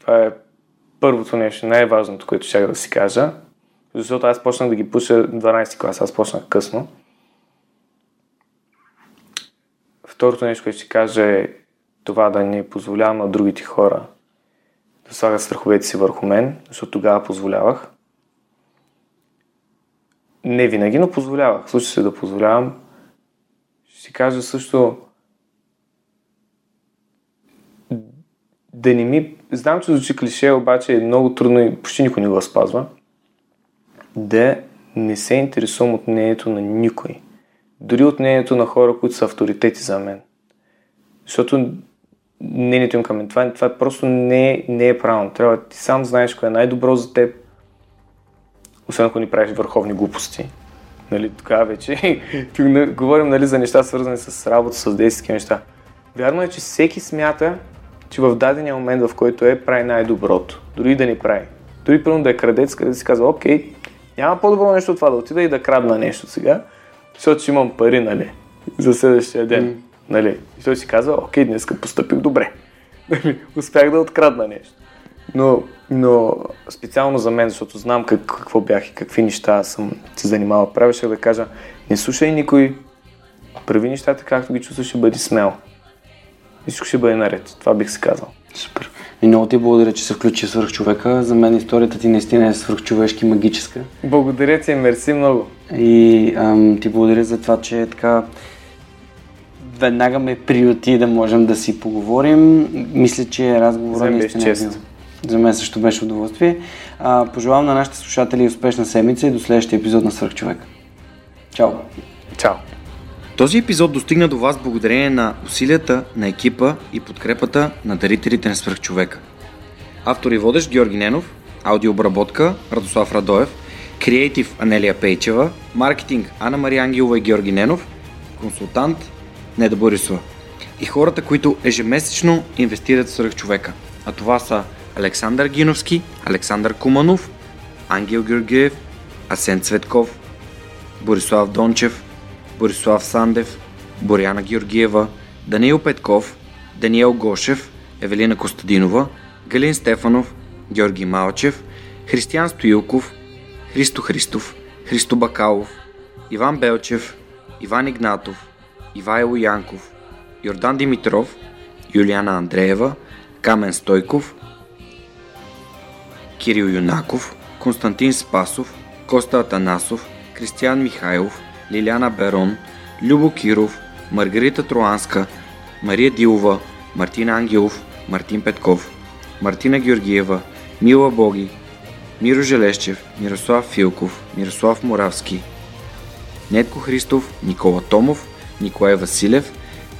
Това е първото нещо, най-важното, което ще да си кажа. Защото аз почнах да ги пуша 12 клас, аз почнах късно. Второто нещо, което ще кажа е това да не позволявам на другите хора да слагат страховете си върху мен, защото тогава позволявах. Не винаги, но позволявах. Случай се да позволявам. Ще си кажа също да не ми... Знам, че звучи клише, обаче е много трудно и почти никой не го спазва. да не се интересувам от мнението на никой. Дори от мнението на хора, които са авторитети за мен. Защото мнението им към мен, това, това просто не, не е правилно. Трябва ти сам знаеш кое е най-добро за теб, освен ако ни правиш върховни глупости. Нали, така вече. говорим нали, за неща, свързани с работа, с действия неща. Вярно е, че всеки смята, че в дадения момент, в който е, прави най-доброто. Дори да не прави. Дори първо да е крадец, къде си казва, окей, няма по-добро нещо от това да отида и да крадна нещо сега, защото ще имам пари, нали, за следващия ден. Mm. Нали? И той си казва, окей, днес постъпих добре. Нали? Успях да открадна нещо. Но, но специално за мен, защото знам как, какво бях и какви неща съм се занимавал, правеше да кажа, не слушай никой, прави нещата както ги чувстваш и бъди смел. Всичко ще бъде наред. Това бих си казал. Супер. И много ти благодаря, че се включи свърх човека. За мен историята ти наистина е свръхчовешки магическа. Благодаря ти, мерси много. И ам, ти благодаря за това, че така веднага ме приюти да можем да си поговорим. Мисля, че разговорът наистина е чест. За мен също беше удоволствие. А, пожелавам на нашите слушатели успешна седмица и до следващия епизод на Свърхчовек. Чао! Чао! Този епизод достигна до вас благодарение на усилията на екипа и подкрепата на дарителите на Свърхчовека. Автор и водещ Георги Ненов, аудиообработка Радослав Радоев, креатив Анелия Пейчева, маркетинг Анна Мария Ангелова и Георги Ненов, консултант Неда Борисова. И хората, които ежемесечно инвестират в свръхчовека. А това са Александър Гиновски, Александър Куманов, Ангел Георгиев, Асен Цветков, Борислав Дончев, Борислав Сандев, Боряна Георгиева, Даниил Петков, Даниел Гошев, Евелина Костадинова, Галин Стефанов, Георги Малчев, Християн Стоилков, Христо Христов, Христо Бакалов, Иван Белчев, Иван Игнатов, Ивайло Янков, Йордан Димитров, Юлиана Андреева, Камен Стойков, Кирил Юнаков, Константин Спасов, Коста Атанасов, Кристиян Михайлов, Лиляна Берон, Любо Киров, Маргарита Троанска, Мария Дилова, Мартин Ангелов, Мартин Петков, Мартина Георгиева, Мила Боги, Миро Желещев, Мирослав Филков, Мирослав Моравски, Нетко Христов, Никола Томов, Николай Василев,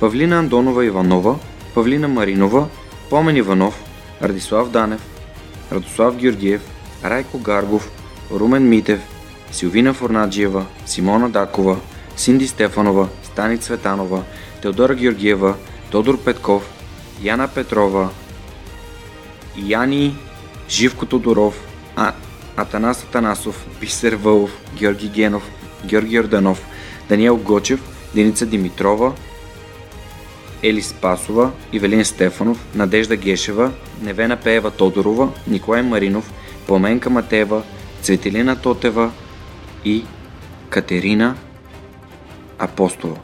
Павлина Андонова Иванова, Павлина Маринова, Помен Иванов, Радислав Данев, Радослав Георгиев, Райко Гаргов, Румен Митев, Силвина Форнаджиева, Симона Дакова, Синди Стефанова, Стани Цветанова, Теодора Георгиева, Тодор Петков, Яна Петрова, Яни Живко Тодоров, а, Атанас Атанасов, Бисер Вълов, Георги Генов, Георги Орданов, Даниел Гочев, Деница Димитрова, Ели Спасова, Ивелин Стефанов, Надежда Гешева, Невена Пеева Тодорова, Николай Маринов, Пламенка Матева, Цветелина Тотева и Катерина Апостола.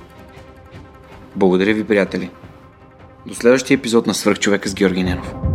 Благодаря ви, приятели! До следващия епизод на Свърхчовека с Георги Ненов.